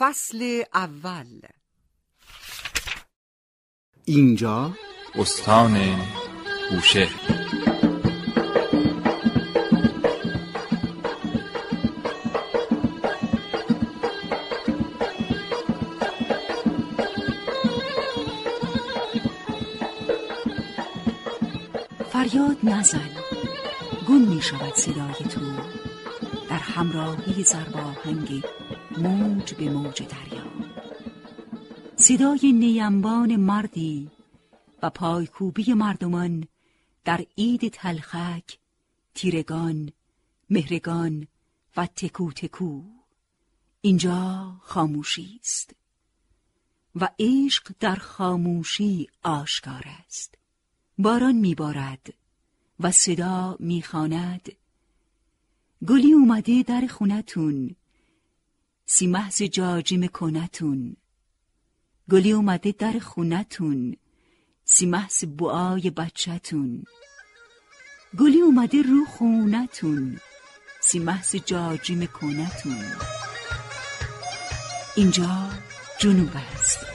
فصل اول. اینجا استان بوشهر فریاد نزن. گون می شود صدای تو. در همراهی زرباهنگ موج به موج دریا. صدای نیمبان مردی و پایکوبی مردمان در عید تلخک تیرگان مهرگان و تکو تکو اینجا خاموشی است و عشق در خاموشی آشکار است. باران میبارد و صدا می‌خواند. گلی اومده در خونتون سی محض جاجیم کنتون. گلی اومده در خونتون. سی محض بوای بچهتون. گلی اومده رو خونتون. سی محض جاجیم کنتون. اینجا جنوب است.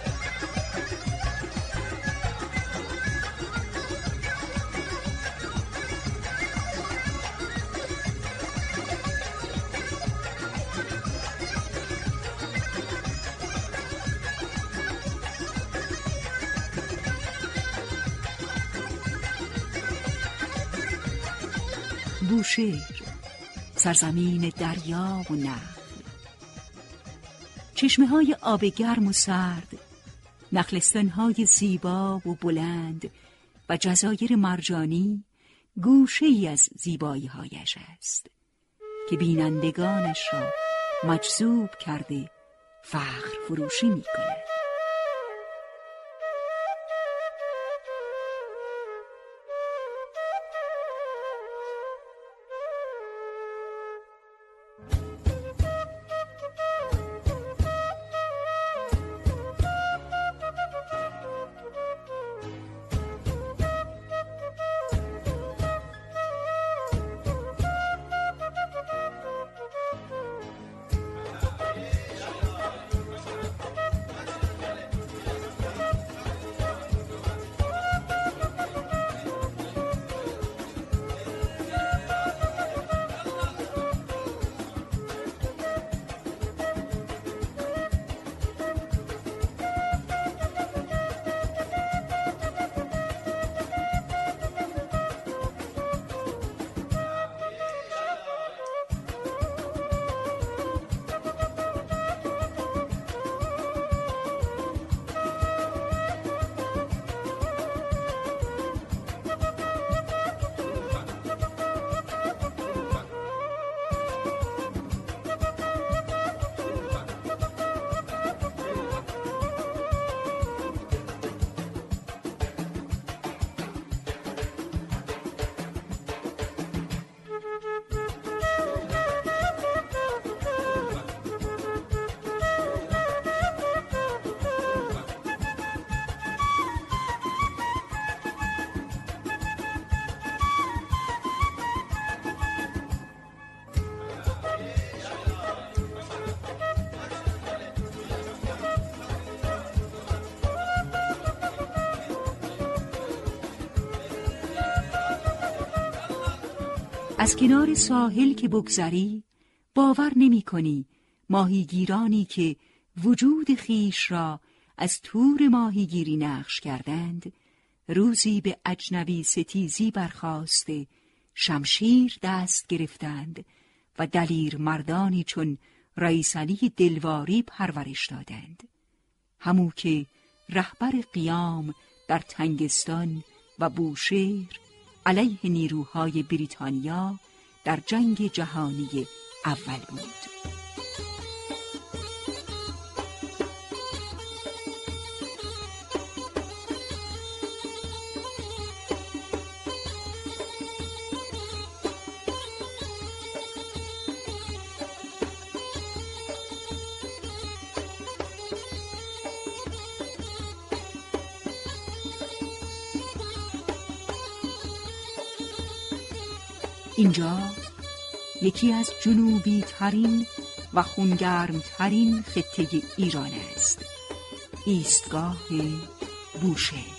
بوشهر سرزمین دریا و نخل چشمه های آب گرم و سرد نخلستان های زیبا و بلند و جزایر مرجانی گوشه ای از زیبایی هایش است که بینندگانش را مجذوب کرده فخر فروشی می کند. از کنار ساحل که بگذری باور نمی کنی ماهیگیرانی که وجود خیش را از تور ماهیگیری نقش کردند روزی به اجنبی ستیزی برخواسته شمشیر دست گرفتند و دلیر مردانی چون رئیس علی دلواری پرورش دادند. همو که رهبر قیام در تنگستان و بوشهر علیه نیروهای بریتانیا در جنگ جهانی اول بود. اینجا یکی از جنوبی ترین و خونگرمترین خطه ایران است ایستگاه بوشهر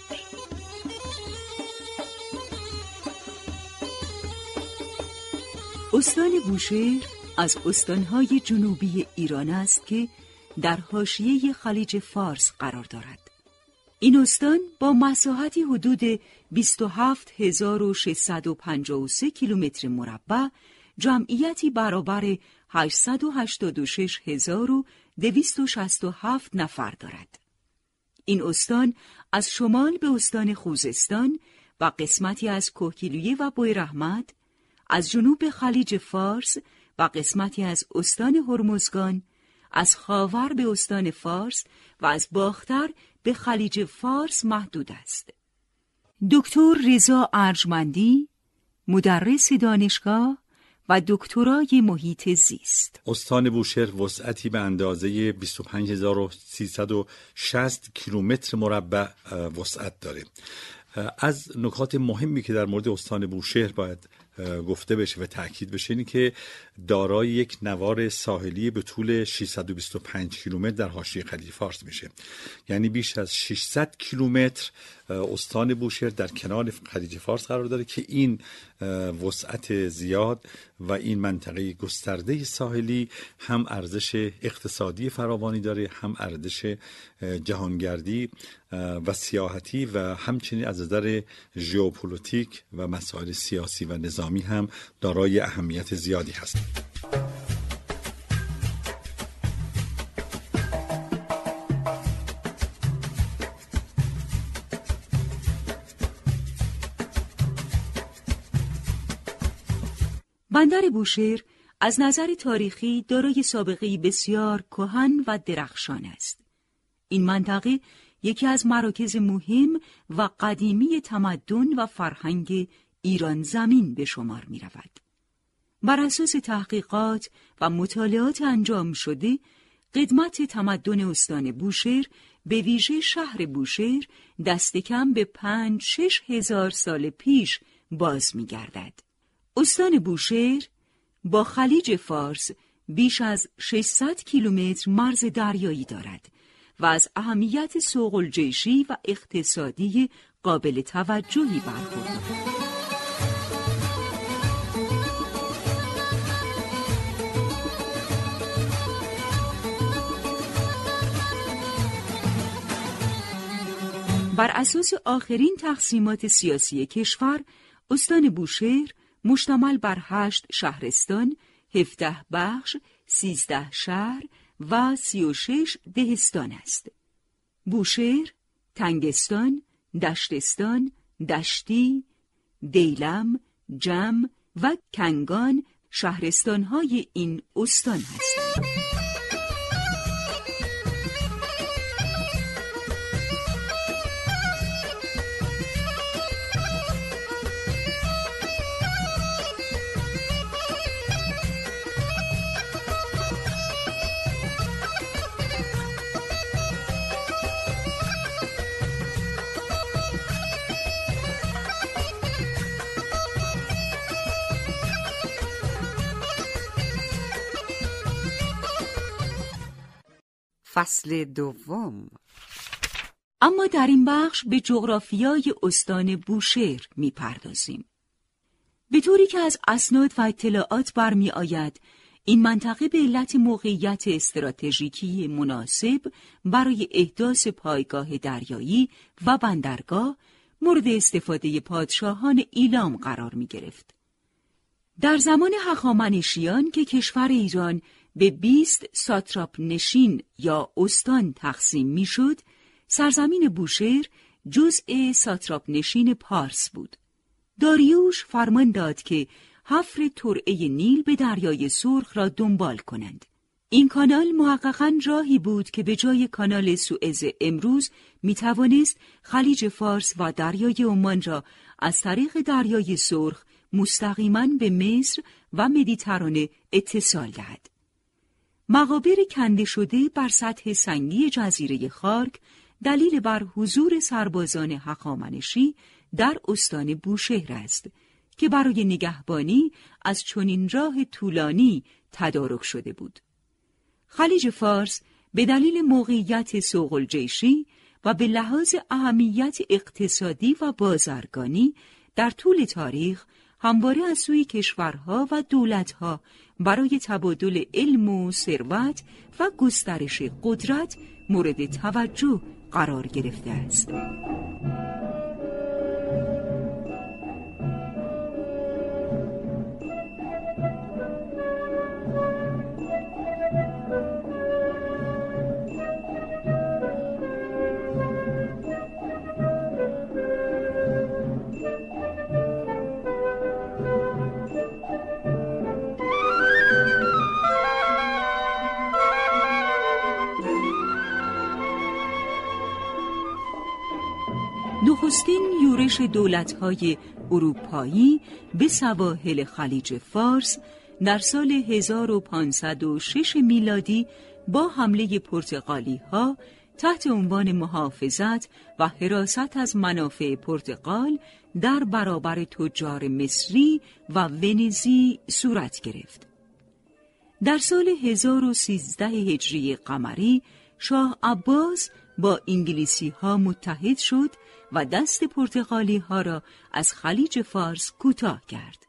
استان بوشهر از استانهای جنوبی ایران است که در حاشیه خلیج فارس قرار دارد. این استان با مساحتی حدود 27653 کیلومتر مربع جمعیتی برابر 886267 نفر دارد. این استان از شمال به استان خوزستان و قسمتی از کوهگیلویه و بوی رحمت از جنوب خلیج فارس و قسمتی از استان هرمزگان از خاور به استان فارس و از باختر به خلیج فارس محدود است. دکتر رضا ارجمندی مدرس دانشگاه و دکترای محیط زیست استان بوشهر وسعتی به اندازه 25360 کیلومتر مربع وسعت داره از نکات مهمی که در مورد استان بوشهر باید گفته بشه و تاکید بشه اینه که دارای یک نوار ساحلی به طول 625 کیلومتر در حاشیه خلیج فارس میشه یعنی بیش از 600 کیلومتر استان بوشهر در کنار خلیج فارس قرار داره که این وسعت زیاد و این منطقه گسترده ساحلی هم ارزش اقتصادی فراوانی داره هم ارزش جهانگردی و سیاحتی و همچنین از نظر ژئوپلیتیک و مسائل سیاسی و نظامی هم دارای اهمیت زیادی هست. بندر بوشهر از نظر تاریخی دارای سابقه بسیار کهن و درخشان است. این منطقه یکی از مراکز مهم و قدیمی تمدن و فرهنگ ایران زمین به شمار می رود. بر اساس تحقیقات و مطالعات انجام شده، قدمت تمدن استان بوشهر به ویژه شهر بوشهر دست کم به پنج شش هزار سال پیش باز می گردد. استان بوشهر با خلیج فارس بیش از 600 کیلومتر مرز دریایی دارد و از اهمیت سوق الجیشی و اقتصادی قابل توجهی برخوردارد. بر اساس آخرین تقسیمات سیاسی کشور، استان بوشهر مشتمل بر هشت شهرستان، هفته بخش، سیزده شهر و سی و شش دهستان است. بوشهر، تنگستان، دشتستان، دشتی، دیلم، جم و کنگان شهرستانهای این استان هستند. فصل دوم اما در این بخش به جغرافیای استان بوشهر می‌پردازیم. به طوری که از اسناد و اطلاعات برمی آید این منطقه به علت موقعیت استراتژیکی مناسب برای احداث پایگاه دریایی و بندرگاه مورد استفاده پادشاهان ایلام قرار می گرفت. در زمان هخامنشیان که کشور ایران به بیست ساتراپ نشین یا استان تقسیم می‌شد، سرزمین بوشهر جزء ساتراپ نشین پارس بود. داریوش فرمان داد که حفر ترعه نیل به دریای سرخ را دنبال کنند. این کانال محققا راهی بود که به جای کانال سوئز امروز می توانست خلیج فارس و دریای عمان را از طریق دریای سرخ مستقیما به مصر و مدیترانه اتصال دهد. مقابر کنده شده بر سطح سنگی جزیره خارک دلیل بر حضور سربازان حقامنشی در استان بوشهر است که برای نگهبانی از چنین راه طولانی تدارک شده بود. خلیج فارس به دلیل موقعیت سوق الجیشی و به لحاظ اهمیت اقتصادی و بازرگانی در طول تاریخ همواره از سوی کشورها و دولتها برای تبادل علم و ثروت و گسترش قدرت مورد توجه قرار گرفته است. نخستین یورش دولت‌های اروپایی به سواحل خلیج فارس در سال 1506 میلادی با حمله پرتغالی ها تحت عنوان محافظت و حراست از منافع پرتغال در برابر تجار مصری و ونیزی صورت گرفت. در سال 1013 هجری قمری شاه عباس با انگلیسی ها متحد شد و دست پرتغالی ها را از خلیج فارس کوتاه کرد.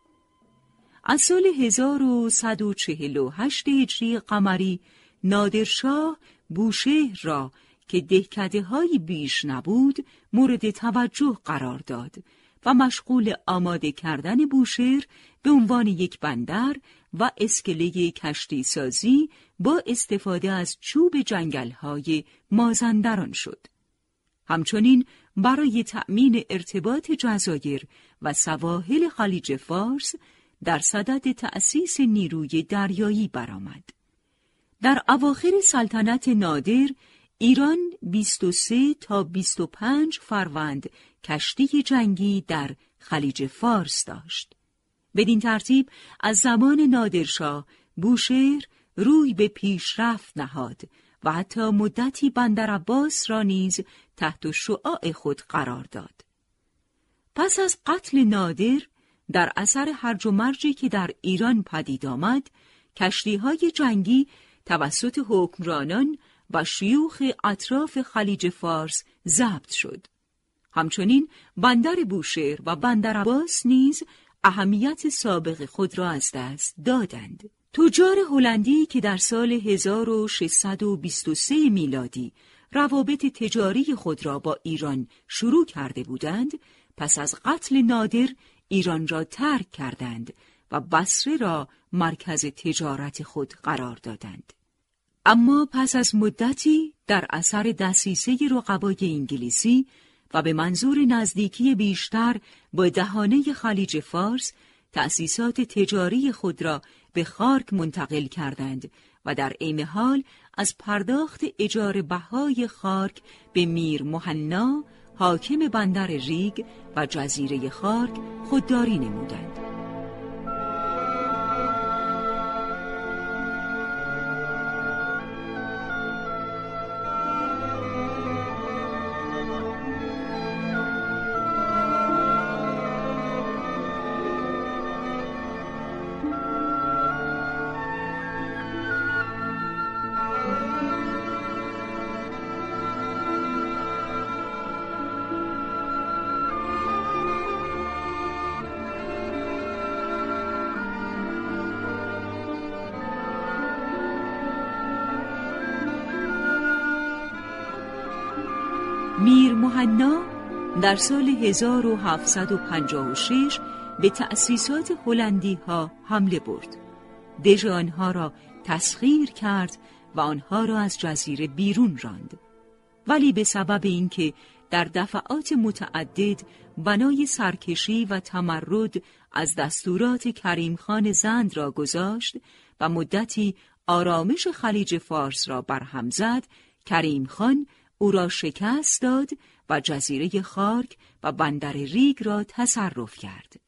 از سال 1148 هجری قمری نادرشاه بوشهر را که دهکده های بیش نبود مورد توجه قرار داد و مشغول آماده کردن بوشهر به عنوان یک بندر و اسکله کشتی سازی با استفاده از چوب جنگل های مازندران شد. همچنین برای تأمین ارتباط جزایر و سواحل خلیج فارس در صدد تأسیس نیروی دریایی برآمد. در اواخر سلطنت نادر ایران 23 تا 25 فروند کشتی جنگی در خلیج فارس داشت. بدین ترتیب از زمان نادرشاه بوشهر روی به پیشرفت نهاد و حتی مدتی بندر عباس را نیز تحت شعاع خود قرار داد. پس از قتل نادر در اثر هرج و مرجی که در ایران پدید آمد، کشتی های جنگی توسط حکمرانان و شیوخ اطراف خلیج فارس ضبط شد. همچنین بندر بوشهر و بندر عباس نیز اهمیت سابق خود را از دست دادند. تجار هلندی که در سال 1623 میلادی روابط تجاری خود را با ایران شروع کرده بودند پس از قتل نادر ایران را ترک کردند و بصره را مرکز تجارت خود قرار دادند. اما پس از مدتی در اثر دسیسه رقبای انگلیسی و به منظور نزدیکی بیشتر با دهانه خلیج فارس تأسیسات تجاری خود را به خارک منتقل کردند و در عین حال از پرداخت اجاره بهای خارک به میر مهنا حاکم بندر ریگ و جزیره خارک خودداری نمودند. در سال 1756 به تأسیسات هلندی ها حمله برد. دژ آنها را تسخیر کرد و آنها را از جزیره بیرون راند. ولی به سبب اینکه در دفعات متعدد بنای سرکشی و تمرد از دستورات کریم خان زند را گذاشت و مدتی آرامش خلیج فارس را برهم زد کریم خان او را شکست داد و جزیره خارک و بندر ریگ را تصرف کرد.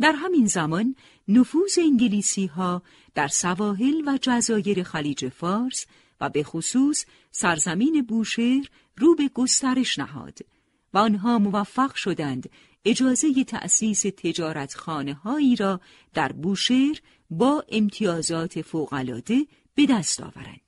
در همین زمان نفوذ انگلیسی ها در سواحل و جزایر خلیج فارس و به خصوص سرزمین بوشهر رو به گسترش نهاد و آنها موفق شدند اجازه تأسیس تجارت خانه هایی را در بوشهر با امتیازات فوقالعاده به دست آورند.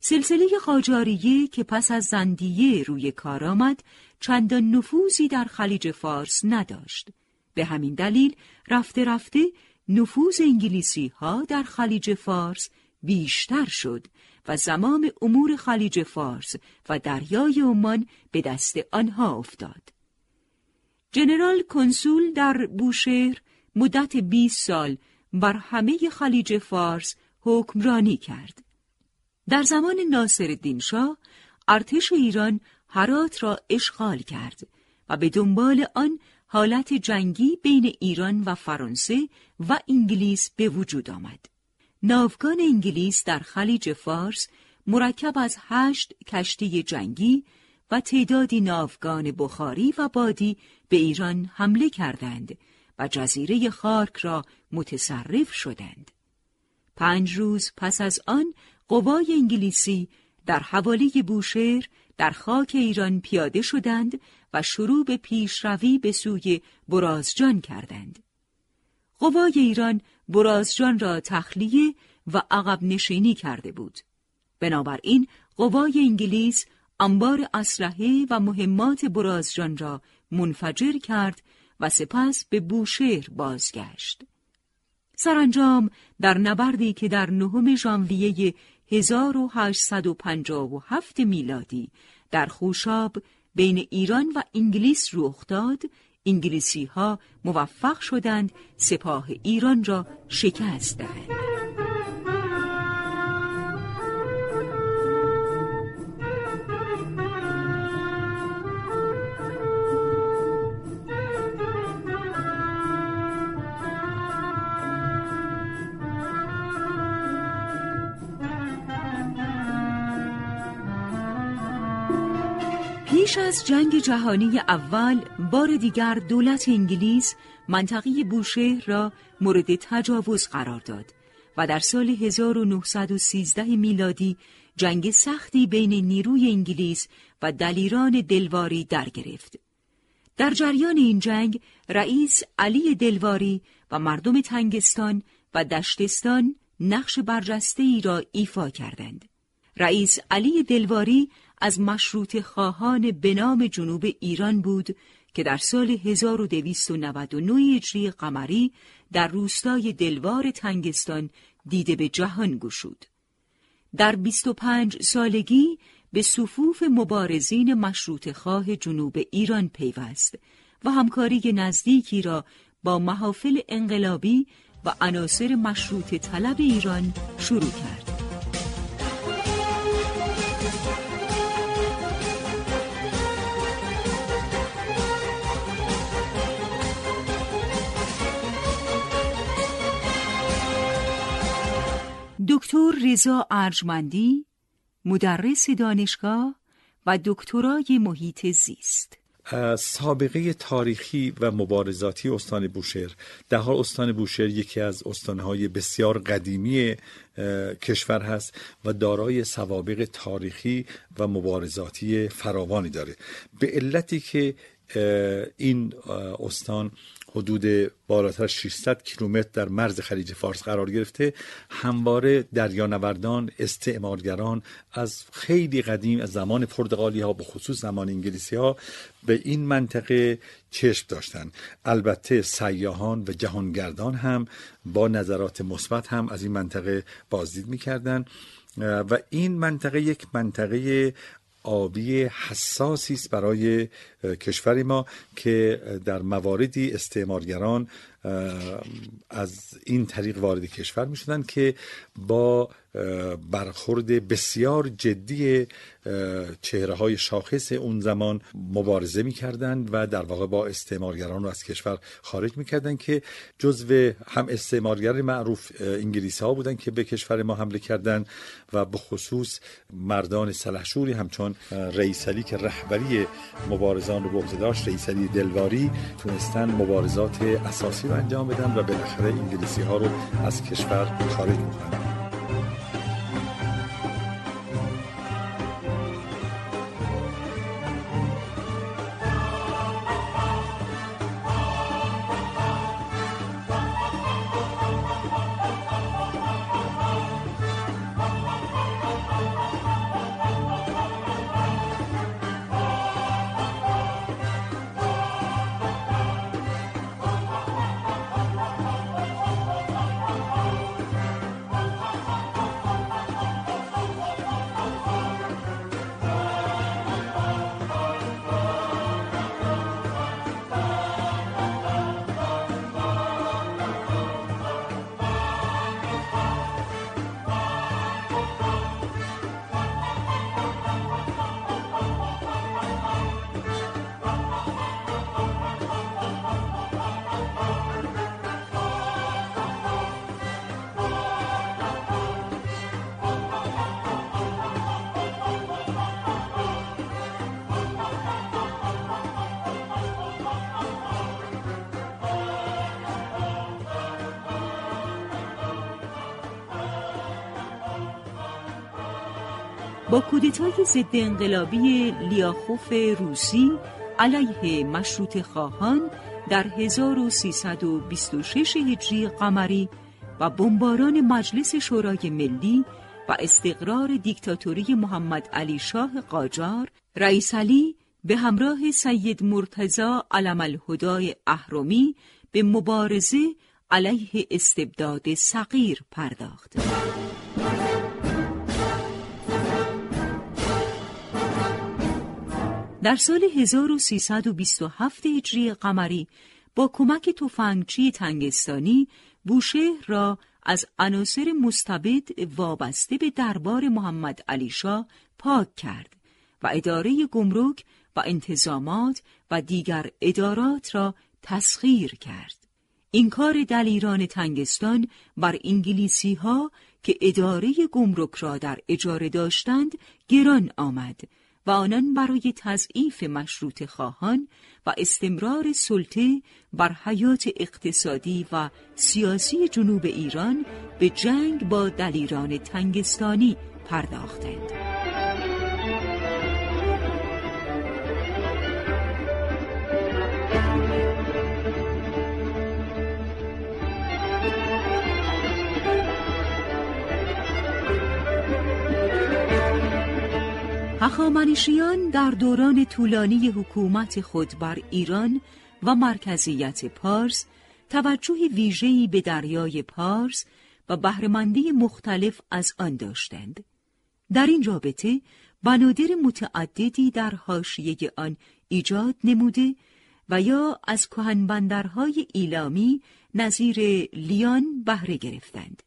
سلسله قاجاریه که پس از زندیه روی کار آمد چندان نفوذی در خلیج فارس نداشت. به همین دلیل رفته رفته نفوذ انگلیسی ها در خلیج فارس بیشتر شد و زمام امور خلیج فارس و دریای عمان به دست آنها افتاد. جنرال کنسول در بوشهر مدت 20 سال بر همه خلیج فارس حکمرانی کرد. در زمان ناصر شاه ارتش ایران هرات را اشغال کرد و به دنبال آن حالت جنگی بین ایران و فرانسه و انگلیس به وجود آمد. ناوگان انگلیس در خلیج فارس مرکب از هشت کشتی جنگی و تعدادی ناوگان بخاری و بادی به ایران حمله کردند و جزیره خارک را متصرف شدند. پنج روز پس از آن قوای انگلیسی در حوالی بوشهر در خاک ایران پیاده شدند و شروع به پیشروی به سوی برازجان کردند. قوای ایران برازجان را تخلیه و عقب نشینی کرده بود. بنابراین قوای انگلیس انبار اسلحه و مهمات برازجان را منفجر کرد و سپس به بوشهر بازگشت. سرانجام در نبردی که در نهم ژانویه 1857 میلادی در خوشاب بین ایران و انگلیس رخ داد انگلیسی ها موفق شدند سپاه ایران را شکست دهند. پیش از جنگ جهانی اول بار دیگر دولت انگلیس منطقه بوشهر را مورد تجاوز قرار داد و در سال 1913 میلادی جنگ سختی بین نیروی انگلیس و دلیران دلواری در گرفت. در جریان این جنگ رئیس علی دلواری و مردم تنگستان و دشتستان نقش برجسته ای را ایفا کردند. رئیس علی دلواری از مشروط خواهان به نام جنوب ایران بود که در سال 1299 هجری قمری در روستای دلوار تنگستان دیده به جهان گشود. در 25 سالگی به صفوف مبارزین مشروط خواه جنوب ایران پیوست و همکاری نزدیکی را با محافل انقلابی و عناصر مشروط طلب ایران شروع کرد. دکتر رضا ارجمندی مدرس دانشگاه و دکترای محیط زیست. سابقه تاریخی و مبارزاتی استان بوشهر. حال استان بوشهر یکی از استانهای بسیار قدیمی کشور هست و دارای سوابق تاریخی و مبارزاتی فراوانی داره. به علتی که این استان حدود بالاتر 600 کیلومتر در مرز خلیج فارس قرار گرفته. همواره دریانوردان استعمارگران از خیلی قدیم از زمان پرتغالی ها به خصوص زمان انگلیسی ها به این منطقه چشم داشتند. البته سیاهان و جهانگردان هم با نظرات مثبت هم از این منطقه بازدید می‌کردند. و این منطقه یک منطقه آبی حساسی است برای کشور ما که در مواردی استعمارگران از این طریق وارد کشور می شدن که با برخورد بسیار جدی چهره های شاخص اون زمان مبارزه می و در واقع با استعمارگران رو از کشور خارج می که جزو هم استعمارگر معروف انگلیسی ها بودن که به کشور ما حمله کردند و به خصوص مردان سلحشوری همچون رئیس علی که رهبری مبارزان رو به داشت رئیس علی دلواری تونستن مبارزات اساسی رو انجام بدن و بالاخره انگلیسی ها رو از کشور خارج می‌کنن ضد انقلابی لیاخوف روسی علیه مشروط خواهان در 1326 هجری قمری و بمباران مجلس شورای ملی و استقرار دیکتاتوری محمد علی شاه قاجار رئیس علی به همراه سید مرتزا علم الهدای اهرمی به مبارزه علیه استبداد صغیر پرداخت. در سال 1327 هجری قمری با کمک تفنگچی تنگستانی بوشهر را از عناصر مستبد وابسته به دربار محمد علی شاه پاک کرد و اداره گمرک و انتظامات و دیگر ادارات را تسخیر کرد. این کار دلیران تنگستان بر انگلیسی ها که اداره گمرک را در اجاره داشتند گران آمد و آنان برای تضعیف مشروط خواهان و استمرار سلطه بر حیات اقتصادی و سیاسی جنوب ایران به جنگ با دلیران تنگستانی پرداختند. هخامنشیان در دوران طولانی حکومت خود بر ایران و مرکزیت پارس توجه ویژه‌ای به دریای پارس و بهرهمندی مختلف از آن داشتند. در این رابطه بنادر متعددی در حاشیه آن ایجاد نموده و یا از کهنبندرهای ایلامی نظیر لیان بهره گرفتند.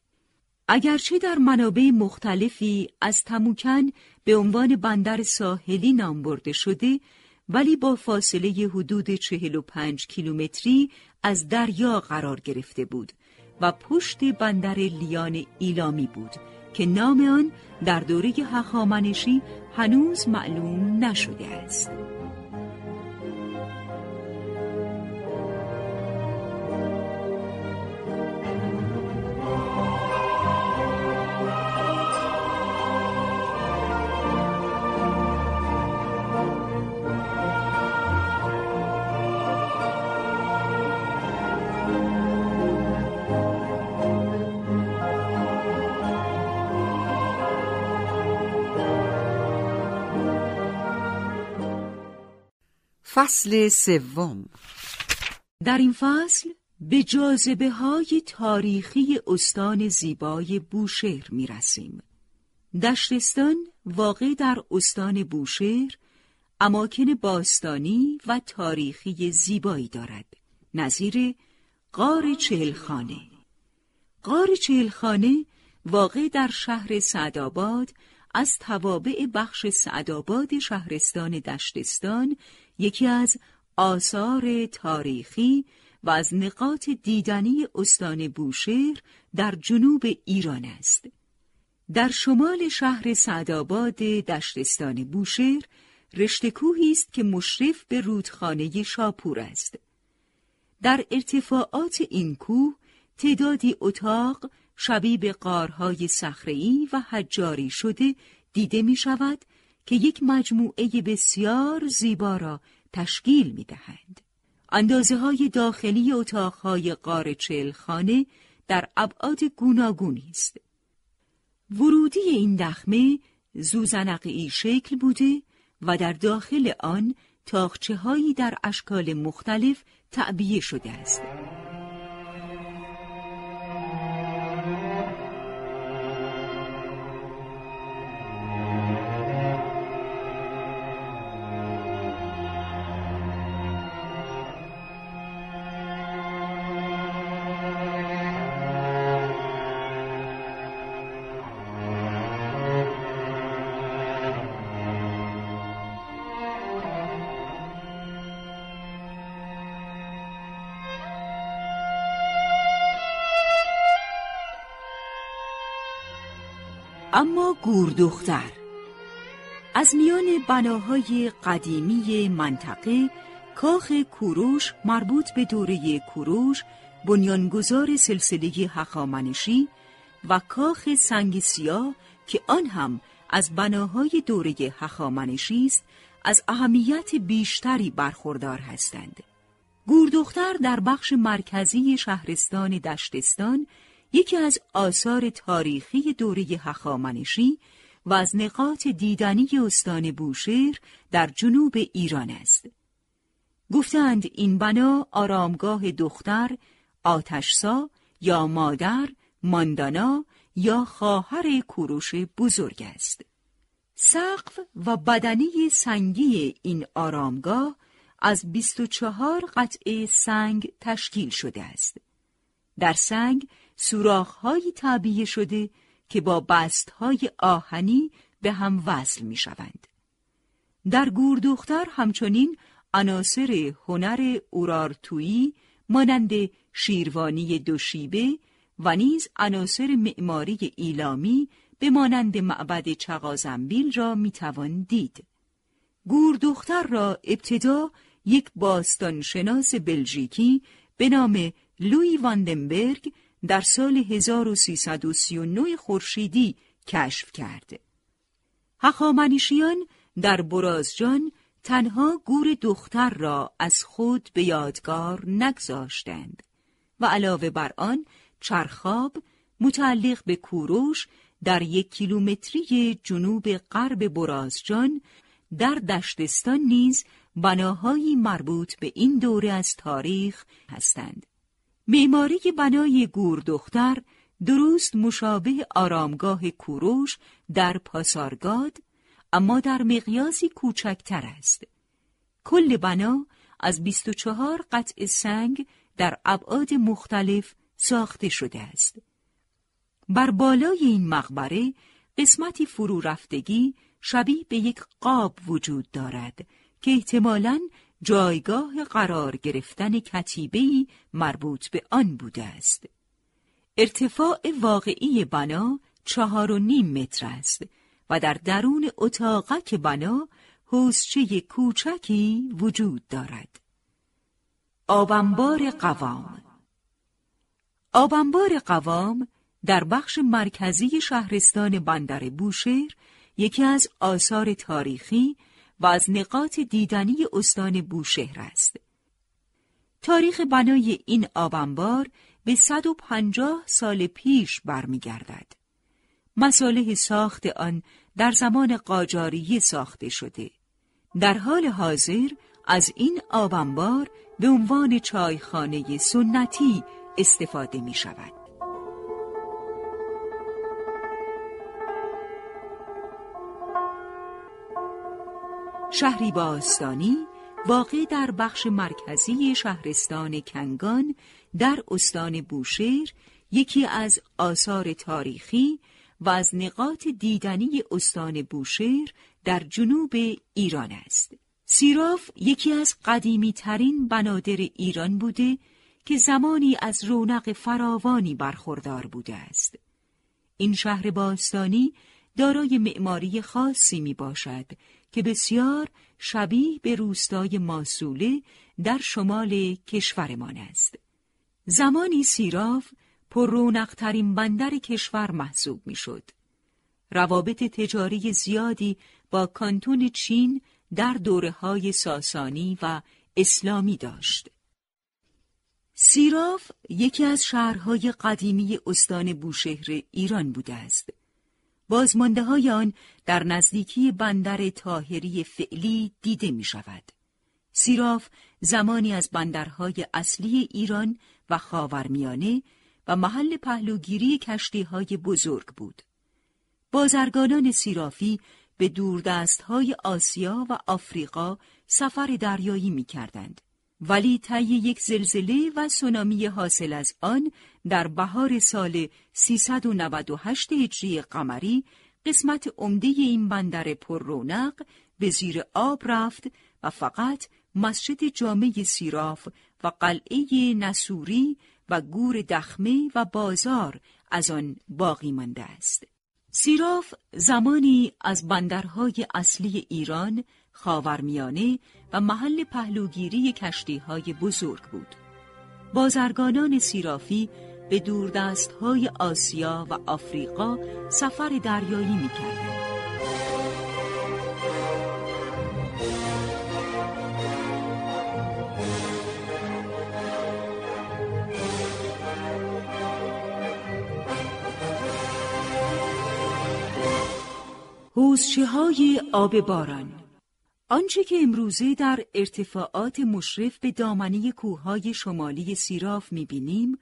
اگرچه در منابع مختلفی از تموکن به عنوان بندر ساحلی نام برده شده ولی با فاصله حدود 45 کیلومتری از دریا قرار گرفته بود و پشت بندر لیان ایلامی بود که نام آن در دوره هخامنشی هنوز معلوم نشده است. فصل سوم. در این فصل به جاذبه های تاریخی استان زیبای بوشهر می رسیم. دشتستان واقع در استان بوشهر اماکن باستانی و تاریخی زیبایی دارد. نظیر قار چهلخانه. قار چهلخانه واقع در شهر سعدآباد از توابع بخش سعدآباد شهرستان دشتستان یکی از آثار تاریخی و از نقاط دیدنی استان بوشهر در جنوب ایران است. در شمال شهر سعدآباد دشتستان بوشهر رشته کوهی است که مشرف به رودخانه شاپور است. در ارتفاعات این کوه تعدادی اتاق شبیه به قارهای صخره‌ای و حجاری شده دیده می شود که یک مجموعه بسیار زیبا را تشکیل می دهند. اندازه های داخلی اتاقهای قار خانه در ابعاد گوناگونی است. ورودی این دخمه زوزنقی شکل بوده و در داخل آن تاخچه در اشکال مختلف تعبیه شده است. اما گوردختر از میان بناهای قدیمی منطقه کاخ کوروش مربوط به دوره کوروش بنیانگذار سلسله هخامنشی و کاخ سنگ سیاه که آن هم از بناهای دوره هخامنشی است از اهمیت بیشتری برخوردار هستند. گوردختر در بخش مرکزی شهرستان دشتستان یکی از آثار تاریخی دوره هخامنشی و از نقاط دیدنی استان بوشهر در جنوب ایران است. گفتند این بنا آرامگاه دختر، آتشسا یا مادر، ماندانا یا خواهر کوروش بزرگ است. سقف و بدنی سنگی این آرامگاه از 24 قطعه سنگ تشکیل شده است. در سنگ سوراخ‌هایی تعبیه شده که با بستهای آهنی به هم وصل می شوند. در گوردختر همچنین عناصر هنر اورارتویی مانند شیروانی دوشیبه و نیز عناصر معماری ایلامی به مانند معبد چغازنبیل را می‌توان دید. گوردختر را ابتدا یک باستانشناس بلژیکی به نام لوی واندنبرگ در سال 1339 خورشیدی کشف کرد. هخامنشیان در برازجان تنها گور دختر را از خود به یادگار نگذاشتند و علاوه بر آن چرخاب متعلق به کوروش در یک کیلومتری جنوب غرب برازجان در دشتستان نیز بناهایی مربوط به این دوره از تاریخ هستند. معماری بنای گوردختر درست مشابه آرامگاه کوروش در پاسارگاد اما در مقیاسی کوچکتر است. کل بنا از 24 قطع سنگ در ابعاد مختلف ساخته شده است. بر بالای این مقبره قسمتی فرو رفتگی شبیه به یک قاب وجود دارد که احتمالاً جایگاه قرار گرفتن کتیبهی مربوط به آن بوده است. ارتفاع واقعی بنا چهار و نیم متر است و در درون اتاقک بنا حوزچه کوچکی وجود دارد. آبنبار قوام آبنبار قوام در بخش مرکزی شهرستان بندر بوشهر یکی از آثار تاریخی و از نقاط دیدنی استان بوشهر است. تاریخ بنای این آبنبار به 150 سال پیش برمیگردد. مساله ساخت آن در زمان قاجاریه ساخته شده. در حال حاضر از این آبنبار به عنوان چایخانه سنتی استفاده می شود. شهری باستانی واقع در بخش مرکزی شهرستان کنگان در استان بوشهر یکی از آثار تاریخی و از نقاط دیدنی استان بوشهر در جنوب ایران است. سیراف یکی از قدیمی ترین بنادر ایران بوده که زمانی از رونق فراوانی برخوردار بوده است. این شهر باستانی دارای معماری خاصی می باشد که بسیار شبیه به روستای ماسوله در شمال کشورمان است. زمانی سیراف پر رونقترین بندر کشور محسوب می شد. روابط تجاری زیادی با کانتون چین در دوره های ساسانی و اسلامی داشت. سیراف یکی از شهرهای قدیمی استان بوشهر ایران بوده است. بازمانده های آن در نزدیکی بندر تاهری فعلی دیده می شود. سیراف زمانی از بندرهای اصلی ایران و خاورمیانه و محل پهلوگیری کشتی های بزرگ بود. بازرگانان سیرافی به دوردستهای آسیا و آفریقا سفر دریایی می کردند. ولی طی یک زلزله و سونامی حاصل از آن در بهار سال 398 هجری قمری قسمت عمده این بندر پر رونق به زیر آب رفت و فقط مسجد جامع سیراف و قلعه نسوری و گور دخمه و بازار از آن باقی مانده است. سیراف زمانی از بندرهای اصلی ایران خاورمیانه و محل پهلوگیری کشتی های بزرگ بود. بازرگانان سیرافی به دوردست های آسیا و آفریقا سفر دریایی می کرد. حوزچه های آب باران آنچه که امروزه در ارتفاعات مشرف به دامنه کوههای شمالی سیراف می‌بینیم،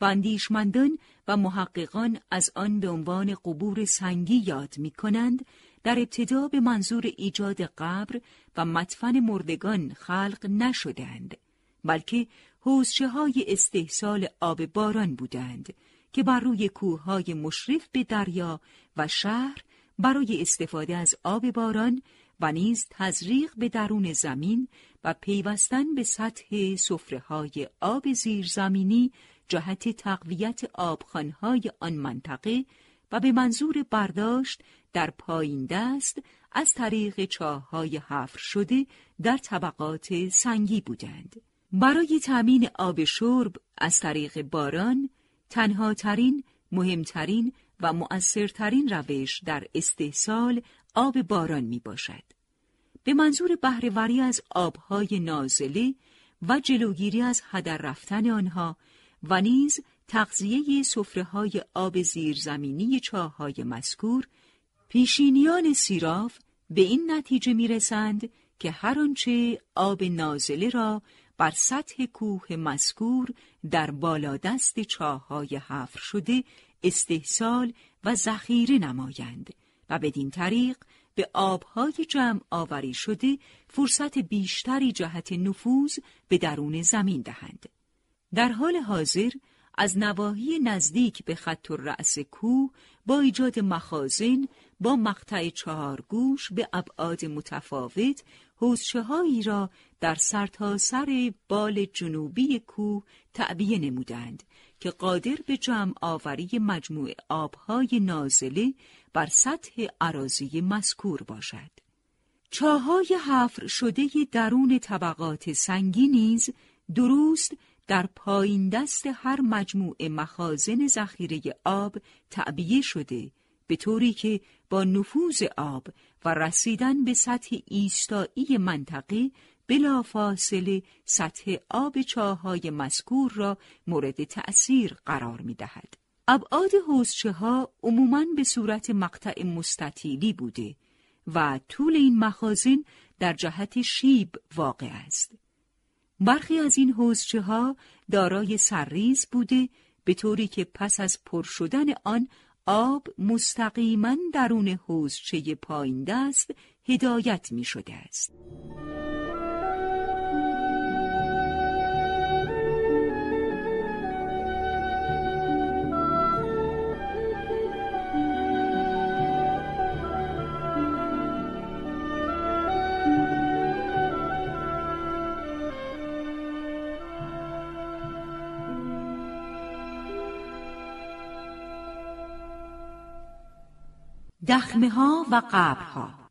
و اندیشمندان و محققان از آن به عنوان قبور سنگی یاد می کنند در ابتدا به منظور ایجاد قبر و مدفن مردگان خلق نشدند بلکه حوزچه های استحصال آب باران بودند که بر روی کوههای مشرف به دریا و شهر برای استفاده از آب باران و نیز تزریق به درون زمین و پیوستن به سطح های آب زیرزمینی جهت تقویت آبخانهای آن منطقه و به منظور برداشت در پایین دست از طریق چاههای حفر شده در طبقات سنگی بودند. برای تأمین آب شرب از طریق باران تنها ترین، مهمترین و مؤثرترین روش در استحصال آب باران می باشد. به منظور بهرهوری از آبهای نازله و جلوگیری از هدر رفتن آنها و نیز تغذیه های آب زیرزمینی چاههای مذکور پیشینیان سیراف به این نتیجه می‌رسند که هر آنچه آب نازله را بر سطح کوه مذکور در بالادست چاههای حفر شده استحصال و ذخیره نمایند و بدین طریق به آبهای جمع آوری شده فرصت بیشتری جهت نفوذ به درون زمین دهند. در حال حاضر از نواحی نزدیک به خط رأس کوه با ایجاد مخازن با مقطع چهارگوش به ابعاد متفاوت هایی را در سرتاسر سر بال جنوبی کوه تعبیه نمودند که قادر به جمع آوری مجموع آبهای نازله بر سطح عراضی مذکور باشد. چاهای حفر شده درون طبقات سنگی نیز درست در پایین دست هر مجموعه مخازن ذخیره آب تعبیه شده به طوری که با نفوذ آب و رسیدن به سطح ایستایی منطقه بلافاصله سطح آب چاهای مذکور را مورد تأثیر قرار می دهد. ابعاد حوزچه ها عموماً به صورت مقطع مستطیلی بوده و طول این مخازن در جهت شیب واقع است. برخی از این حوزچه ها دارای سرریز بوده به طوری که پس از پر شدن آن آب مستقیما درون حوزچه پایین دست هدایت می شده است. دخمه ها و قبرها.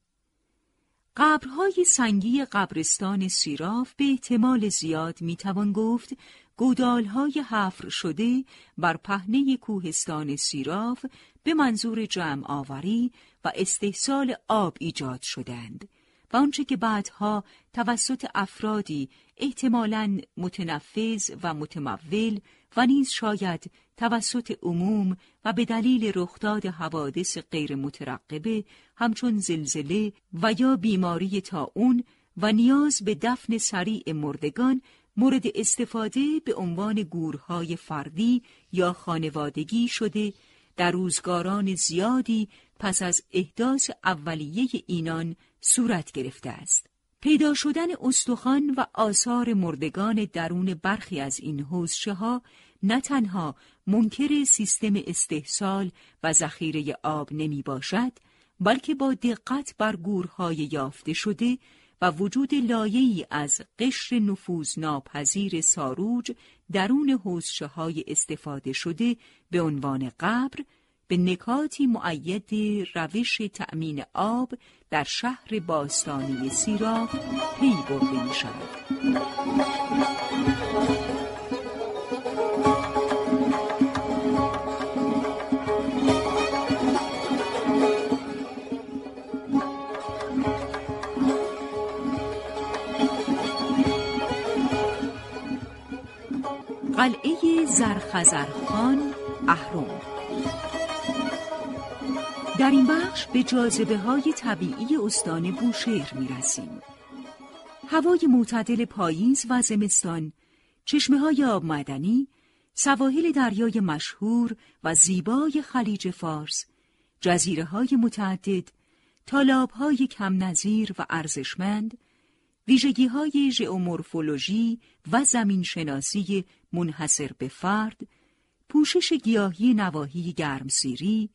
قبرهای سنگی قبرستان سیراف به احتمال زیاد می‌توان گفت گودالهای حفر شده بر پهنه کوهستان سیراف به منظور جمع آوری و استحصال آب ایجاد شدند و آنچه که بعدها توسط افرادی احتمالاً متنفذ و متمول و نیز شاید توسط عموم و به دلیل رخداد حوادث غیر مترقبه همچون زلزله و یا بیماری تاون و نیاز به دفن سریع مردگان مورد استفاده به عنوان گورهای فردی یا خانوادگی شده در روزگاران زیادی پس از احداث اولیه اینان صورت گرفته است. پیدا شدن استخوان و آثار مردگان درون برخی از این حوزچه ها نه تنها منکر سیستم استحصال و ذخیره آب نمی باشد بلکه با دقت بر گورهای یافته شده و وجود لایه‌ای از قشر نفوذ ناپذیر ساروج درون حوزچه های استفاده شده به عنوان قبر به نکاتی معید روش تأمین آب در شهر باستانی سیراف پی برده می شود. قلعه زرخزرخان اهرم در این بخش به جاذبه های طبیعی استان بوشهر می رسیم. هوای معتدل پاییز و زمستان، چشمه های آب مدنی، سواحل دریای مشهور و زیبای خلیج فارس، جزیره های متعدد، تالاب های کم نظیر و ارزشمند، ویژگی های ژئومورفولوژی و زمین شناسی منحصر به فرد، پوشش گیاهی نواحی گرمسیری،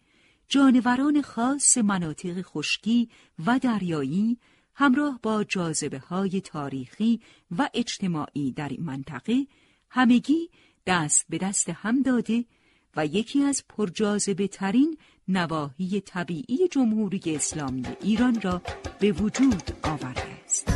جانوران خاص مناطق خشکی و دریایی همراه با جاذبه های تاریخی و اجتماعی در این منطقه همگی دست به دست هم داده و یکی از پرجاذبه ترین نواحی طبیعی جمهوری اسلامی ایران را به وجود آورده است.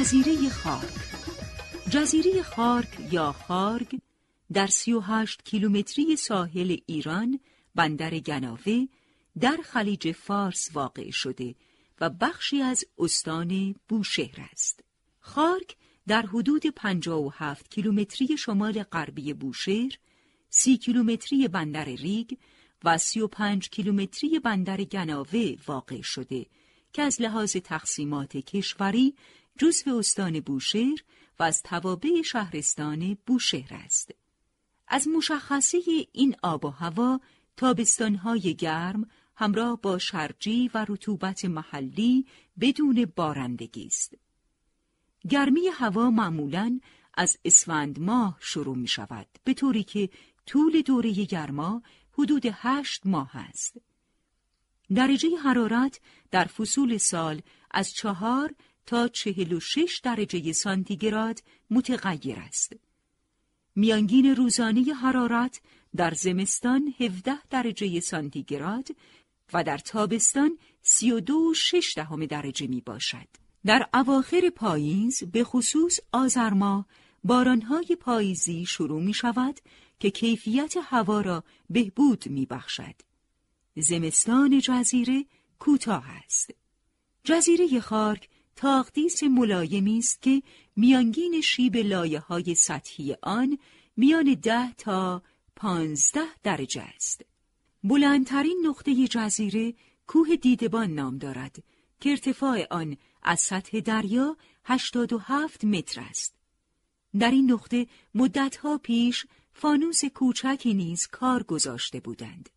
جزیره خارک جزیره خارک یا خارگ در 38 کیلومتری ساحل ایران بندر گناوه در خلیج فارس واقع شده و بخشی از استان بوشهر است. خارک در حدود 57 کیلومتری شمال غربی بوشهر، 30 کیلومتری بندر ریگ و 35 کیلومتری بندر گناوه واقع شده که از لحاظ تقسیمات کشوری جزو استان بوشهر و از توابع شهرستان بوشهر است. از مشخصه این آب و هوا تابستانهای گرم همراه با شرجی و رطوبت محلی بدون بارندگی است. گرمی هوا معمولاً از اسفند ماه شروع می شود به طوری که طول دوره گرما حدود هشت ماه است. درجه حرارت در فصول سال از چهار تا 46 درجه سانتیگراد متغیر است. میانگین روزانه حرارت در زمستان 17 درجه سانتیگراد و در تابستان 32.6 دهم درجه می باشد. در اواخر پاییز به خصوص آذر ماه بارانهای پاییزی شروع می شود که کیفیت هوا را بهبود می بخشد. زمستان جزیره کوتاه است. جزیره خارک تاقدیس ملایمی است که میانگین شیب لایه های سطحی آن میان ده تا پانزده درجه است. بلندترین نقطه جزیره کوه دیدبان نام دارد که ارتفاع آن از سطح دریا 87 متر است. در این نقطه مدتها پیش فانوس کوچکی نیز کار گذاشته بودند.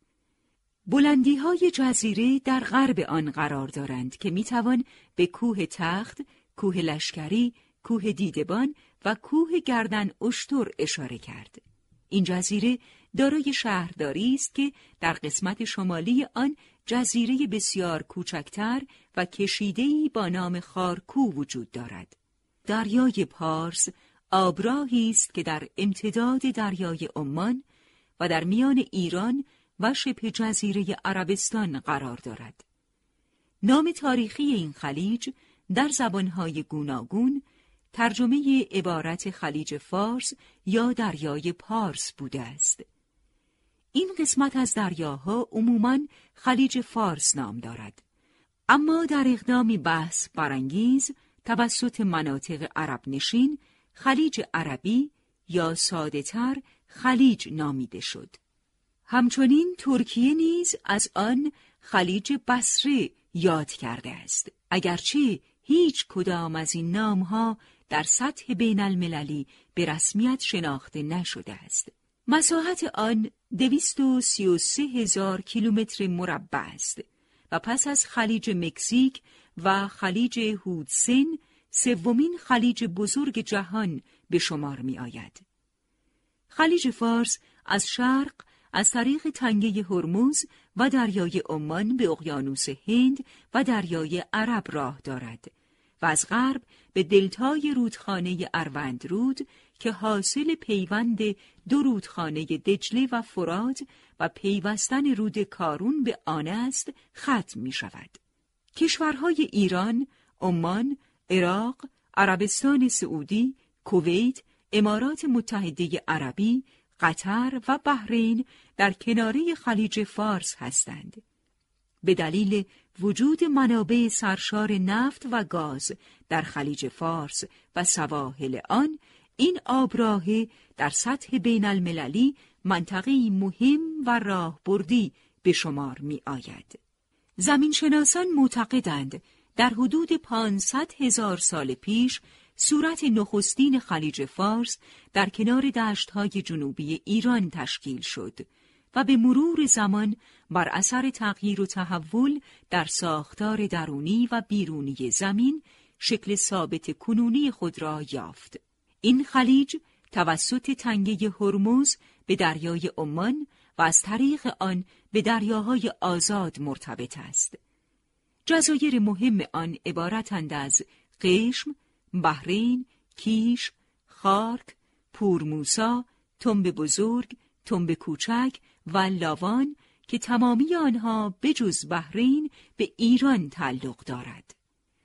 بلندی های جزیره در غرب آن قرار دارند که می‌توان به کوه تخت، کوه لشکری، کوه دیدبان و کوه گردن اشتر اشاره کرد. این جزیره دارای شهرداری است که در قسمت شمالی آن جزیره بسیار کوچکتر و کشیده‌ای با نام خارکو وجود دارد. دریای پارس آبراهی است که در امتداد دریای عمان و در میان ایران و شبه جزیره عربستان قرار دارد. نام تاریخی این خلیج در زبانهای گوناگون ترجمه عبارت خلیج فارس یا دریای پارس بوده است. این قسمت از دریاها عموماً خلیج فارس نام دارد. اما در اقدامی بحث برانگیز توسط مناطق عرب نشین خلیج عربی یا ساده تر خلیج نامیده شد. همچنین ترکیه نیز از آن خلیج بصره یاد کرده است اگرچه هیچ کدام از این نامها در سطح بین المللی به رسمیت شناخته نشده است مساحت آن دویست و سی و سه هزار کیلومتر مربع است و پس از خلیج مکزیک و خلیج هودسن سومین خلیج بزرگ جهان به شمار می آید. خلیج فارس از شرق از طریق تنگه هرمز و دریای عمان به اقیانوس هند و دریای عرب راه دارد و از غرب به دلتای رودخانه اروندرود که حاصل پیوند دو رودخانه دجله و فرات و پیوستن رود کارون به آن است ختم می شود. کشورهای ایران، عمان، عراق، عربستان سعودی، کویت، امارات متحده عربی، قطر و بحرین در کناره خلیج فارس هستند. به دلیل وجود منابع سرشار نفت و گاز در خلیج فارس و سواحل آن این آبراهه در سطح بین المللی منطقی مهم و راهبردی به شمار می آید. زمینشناسان معتقدند در حدود 500 هزار سال پیش صورت نخستین خلیج فارس در کنار دشتهای جنوبی ایران تشکیل شد و به مرور زمان بر اثر تغییر و تحول در ساختار درونی و بیرونی زمین شکل ثابت کنونی خود را یافت. این خلیج توسط تنگه هرمز به دریای عمان و از طریق آن به دریاهای آزاد مرتبط است. جزایر مهم آن عبارتند از قشم، بحرین، کیش، خارک، پورموسا، تنب بزرگ، تنب کوچک و لاوان که تمامی آنها بجز بحرین به ایران تعلق دارد.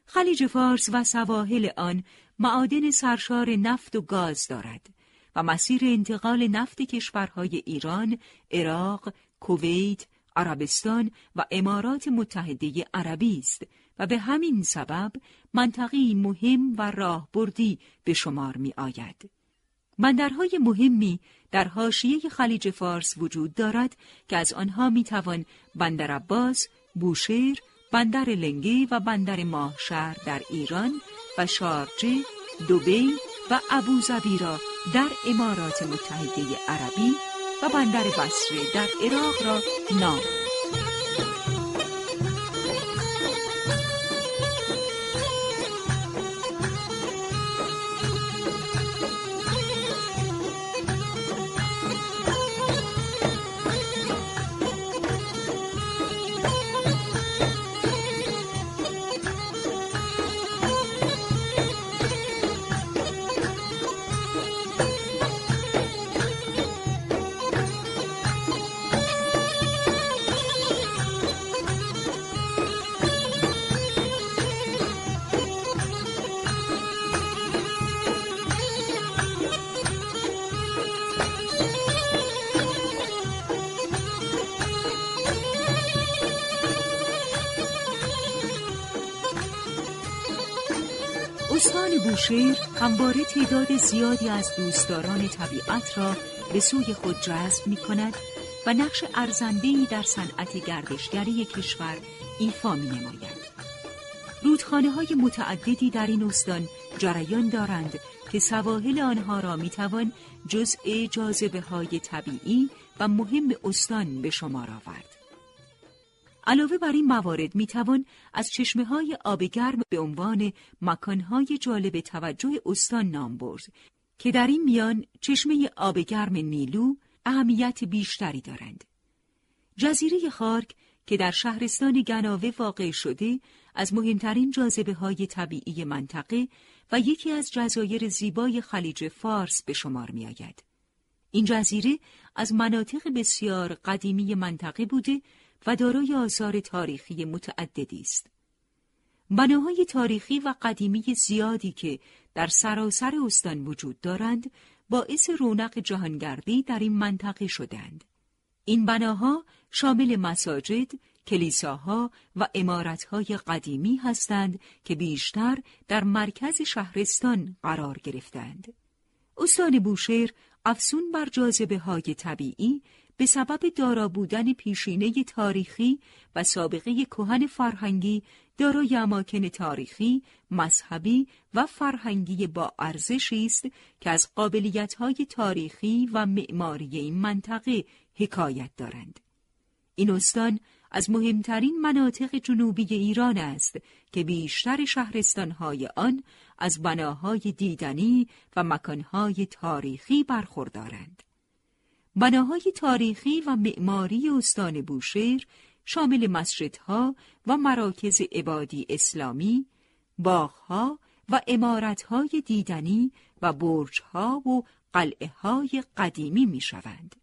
خلیج فارس و سواحل آن معادن سرشار نفت و گاز دارد و مسیر انتقال نفت کشورهای ایران، عراق، کویت، عربستان و امارات متحده عربی است و به همین سبب منطقی مهم و راهبردی به شمار می آید. بندرهای مهمی در حاشیه خلیج فارس وجود دارد که از آنها می توان بندر عباس، بوشهر، بندر لنگی و بندر ماهشهر در ایران و شارجه، دوبی و ابوظبی را در امارات متحده عربی و بندر بصره در عراق را نام بوشهر همواره تعداد زیادی از دوستداران طبیعت را به سوی خود جذب می کند و نقش ارزندهی در صنعت گردشگری کشور ایفا می نماید. رودخانه های متعددی در این استان جریان دارند که سواحل آنها را می توان جزء جاذبه های طبیعی و مهم استان به شمار آورد. علاوه بر این موارد می توان از چشمه های آب گرم به عنوان مکانهای جالب توجه استان نام برد که در این میان چشمه آب گرم نیلو اهمیت بیشتری دارند. جزیره خارک که در شهرستان گناوه واقع شده از مهمترین جاذبه های طبیعی منطقه و یکی از جزایر زیبای خلیج فارس به شمار می آید. این جزیره از مناطق بسیار قدیمی منطقه بوده و دارای آثار تاریخی متعددی است. بناهای تاریخی و قدیمی زیادی که در سراسر استان وجود دارند باعث رونق جهانگردی در این منطقه شدند. این بناها شامل مساجد، کلیساها و امارتهای قدیمی هستند که بیشتر در مرکز شهرستان قرار گرفتند. استان بوشهر افسون بر جاذبه های طبیعی به سبب دارا بودن پیشینه تاریخی و سابقه کهن فرهنگی دارای اماکن تاریخی، مذهبی و فرهنگی با ارزشی است که از قابلیت‌های تاریخی و معماری این منطقه حکایت دارند. این استان از مهمترین مناطق جنوبی ایران است که بیشتر شهرستانهای آن از بناهای دیدنی و مکانهای تاریخی برخوردارند. بناهای تاریخی و معماری استان بوشهر شامل مسجدها و مراکز عبادی اسلامی، باغها و امارتهای دیدنی و برجها و قلعه های قدیمی می شوند.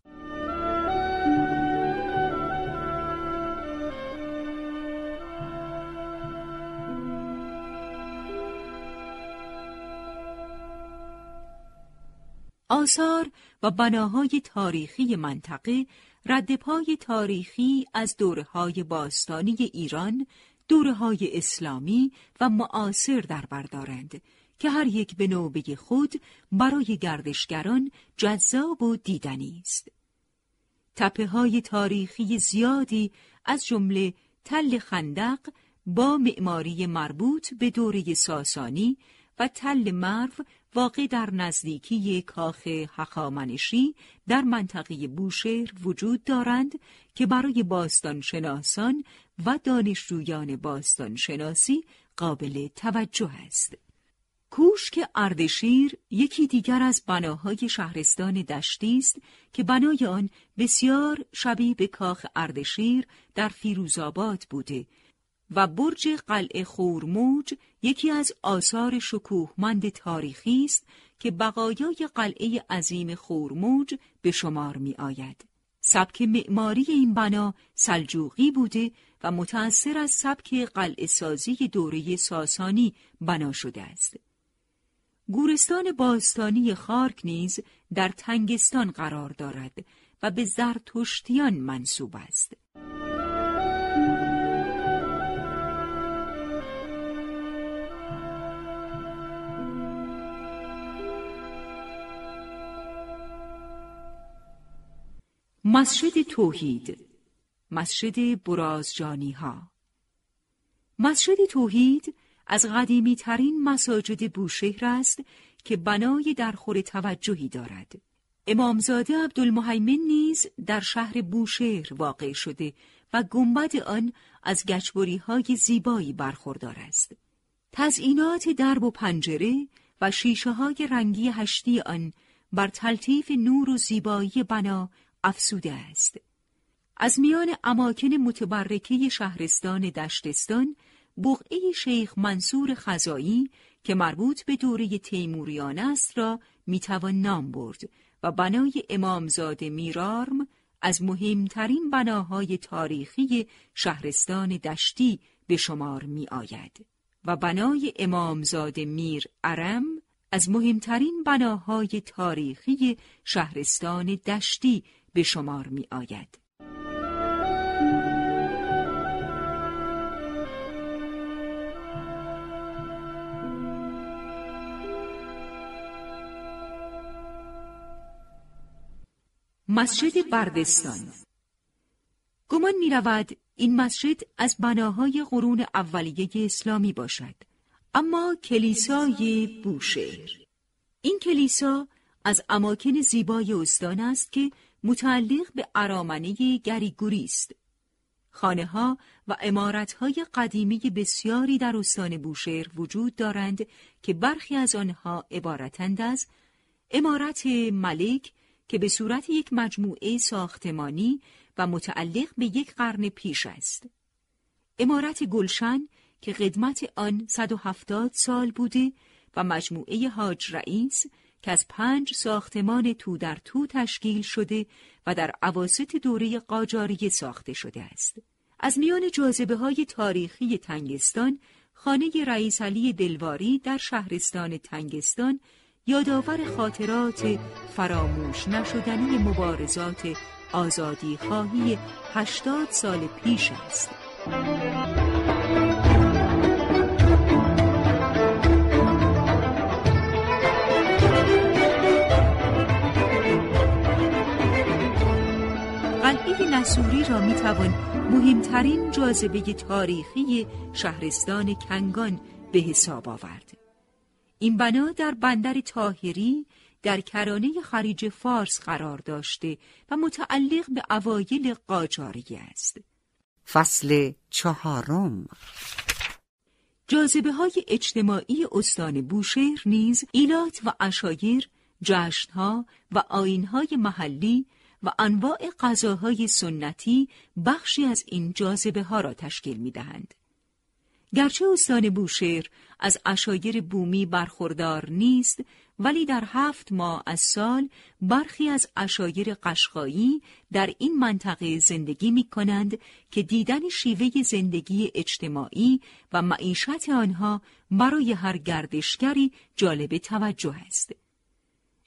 آثار و بناهای تاریخی منطقه ردپای تاریخی از دوره های باستانی ایران، دوره های اسلامی و معاصر در بردارند که هر یک به نوبه خود برای گردشگران جذاب و دیدنی است. تپه های تاریخی زیادی از جمله تل خندق با معماری مربوط به دوره ساسانی و تل مرو واقع در نزدیکی کاخ حقامنشی در منطقه بوشهر وجود دارند که برای باستان شناسان و دانشجویان باستان شناسی قابل توجه است. کوشک اردشیر یکی دیگر از بناهای شهرستان دشتی است که بنای آن بسیار شبیه به کاخ اردشیر در فیروزآباد بوده و برج قلعه خورموج یکی از آثار شکوهمند تاریخی است که بقایای قلعه عظیم خورموج به شمار می آید. سبک معماری این بنا سلجوقی بوده و متأثر از سبک قلعه سازی دوره ساسانی بنا شده است. گورستان باستانی خارک نیز در تنگستان قرار دارد و به زرتشتیان منصوب است. مسجد توحید مسجد برازجانی ها مسجد توحید از قدیمی ترین مساجد بوشهر است که بنای درخور توجهی دارد. امامزاده عبدالمهیمن نیز در شهر بوشهر واقع شده و گنبد آن از گچبری های زیبایی برخوردار است. تزئینات درب و پنجره و شیشه های رنگی هشتی آن بر تلطیف نور و زیبایی بنا افسوده است. از میان اماکن متبرکه شهرستان دشتستان بقعه شیخ منصور خزایی که مربوط به دوره تیموریان است را می‌توان نام برد و بنای امامزاده میرارم از مهمترین بناهای تاریخی شهرستان دشتی به شمار می آید و بنای امامزاده میر ارم از مهمترین بناهای تاریخی شهرستان دشتی به شمار می آید. مسجد بردستان گمان می رود این مسجد از بناهای قرون اولیه اسلامی باشد اما کلیسای بوشهر این کلیسا از اماکن زیبای استان است که متعلق به ارامنه گریگوری است. خانه ها و امارت های قدیمی بسیاری در استان بوشهر وجود دارند که برخی از آنها عبارتند از امارت ملک که به صورت یک مجموعه ساختمانی و متعلق به یک قرن پیش است. امارت گلشن که قدمت آن 170 سال بوده و مجموعه حاج رئیس که از پنج ساختمان تو در تو تشکیل شده و در عواست دوره قاجاریه ساخته شده است. از میان جاذبه های تاریخی تنگستان، خانه رئیس علی دلواری در شهرستان تنگستان یادآور خاطرات فراموش نشدنی مبارزات آزادی خواهی هشتاد سال پیش است. نسوری را می‌توان مهمترین جاذبه تاریخی شهرستان کنگان به حساب آورد. این بنا در بندر تاهری در کرانه خریج فارس قرار داشته و متعلق به اوایل قاجاریه است. فصل چهارم جاذبه های اجتماعی استان بوشهر نیز ایلات و اشایر، جشنها و آینهای محلی و انواع غذاهای سنتی بخشی از این جاذبه ها را تشکیل می دهند. گرچه استان بوشهر از اشایر بومی برخوردار نیست ولی در هفت ماه از سال برخی از اشایر قشقایی در این منطقه زندگی می کنند که دیدن شیوه زندگی اجتماعی و معیشت آنها برای هر گردشگری جالب توجه است.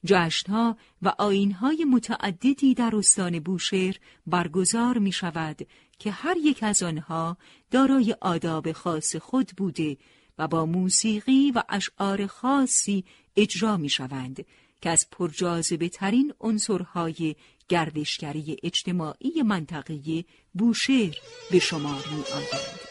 جشنها و آینهای متعددی در استان بوشهر برگزار می شود که هر یک از آنها دارای آداب خاص خود بوده و با موسیقی و اشعار خاصی اجرا می شوند که از پرجاذبه ترین عنصرهای گردشگری اجتماعی منطقه بوشهر به شمار می آیند.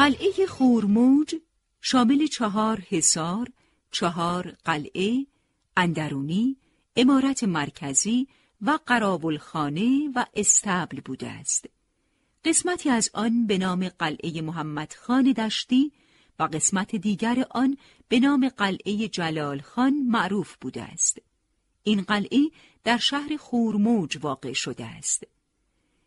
قلعه خورموج شامل چهار حصار، چهار قلعه، اندرونی، امارت مرکزی و قرابلخانه و استبل بوده است. قسمتی از آن به نام قلعه محمد خان دشتی و قسمت دیگر آن به نام قلعه جلال خان معروف بوده است. این قلعه در شهر خورموج واقع شده است.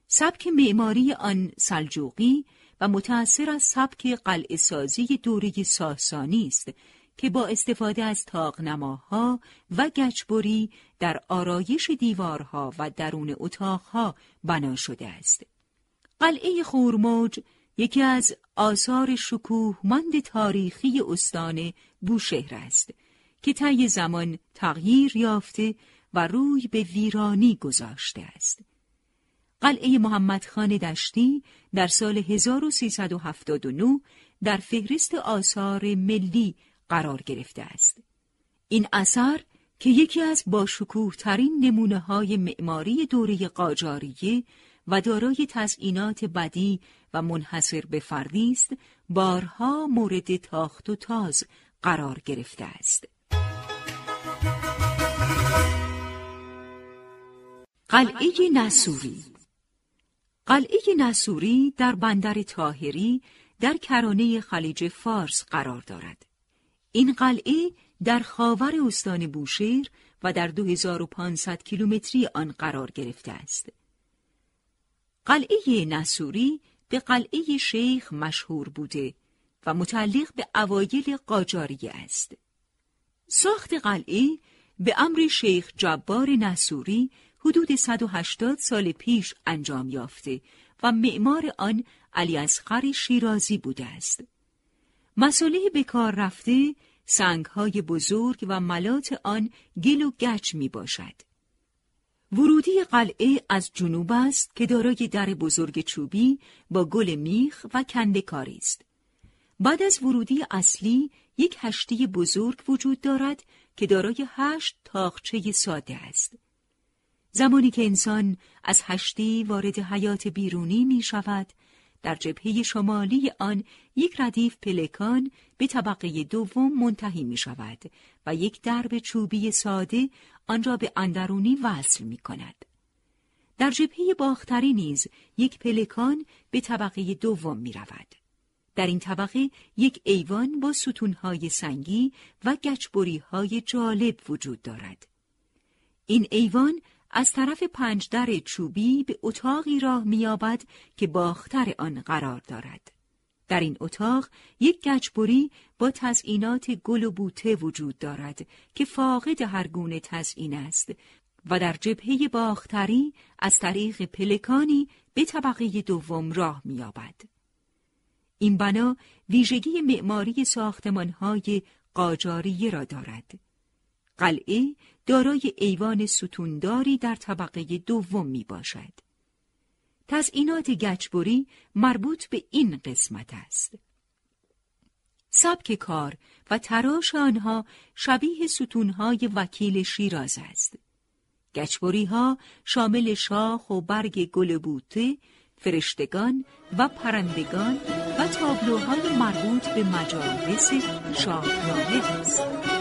سبک معماری آن سلجوقی و متأثر از سبک قلعه سازی دوره ساسانی است که با استفاده از تاقنماها و گچبری در آرایش دیوارها و درون اتاقها بنا شده است. قلعه خورموج یکی از آثار شکوهمند تاریخی استان بوشهر است که طی زمان تغییر یافته و روی به ویرانی گذاشته است. قلعه محمد خان دشتی در سال 1379 در فهرست آثار ملی قرار گرفته است. این اثر که یکی از باشکوه ترین نمونه های معماری دوره قاجاریه و دارای تزئینات بدی و منحصر به فردی است، بارها مورد تاخت و تاز قرار گرفته است. قلعه نسوری قلعه نسوری در بندر تاهری در کرانه خلیج فارس قرار دارد. این قلعه در خاور استان بوشهر و در 2500 کیلومتری آن قرار گرفته است. قلعه نسوری به قلعه شیخ مشهور بوده و متعلق به اوایل قاجاریه است. ساخت قلعه به امر شیخ جبار نسوری حدود 180 سال پیش انجام یافته و معمار آن علی اصغر شیرازی بوده است. مسئله به کار رفته سنگهای بزرگ و ملات آن گل و گچ می باشد. ورودی قلعه از جنوب است که دارای در بزرگ چوبی با گل میخ و کندکاری است. بعد از ورودی اصلی یک هشتی بزرگ وجود دارد که دارای هشت تاخچه ساده است. زمانی که انسان از هشتی وارد حیات بیرونی می شود، در جبهه شمالی آن یک ردیف پلکان به طبقه دوم منتهی می شود و یک درب چوبی ساده آن را به اندرونی وصل می کند. در جبهه باختری نیز یک پلکان به طبقه دوم می رود. در این طبقه یک ایوان با ستونهای سنگی و گچبری های جالب وجود دارد. این ایوان از طرف پنجدر چوبی به اتاقی راه میابد که باختر آن قرار دارد. در این اتاق یک گچبری با تزئینات گل و بوته وجود دارد که فاقد هر گونه تزئین است و در جبهه باختری از طریق پلکانی به طبقه دوم راه میابد. این بنا ویژگی معماری ساختمانهای قاجاریه را دارد. قلعه دارای ایوان ستونداری در طبقه دوم می باشد. تزئینات گچبری مربوط به این قسمت است. سبک کار و تراش آنها شبیه ستونهای وکیل شیراز است. گچبری ها شامل شاخ و برگ گل بوته، فرشتگان و پرندگان و تابلوهای مربوط به مجالس شاهنامه است.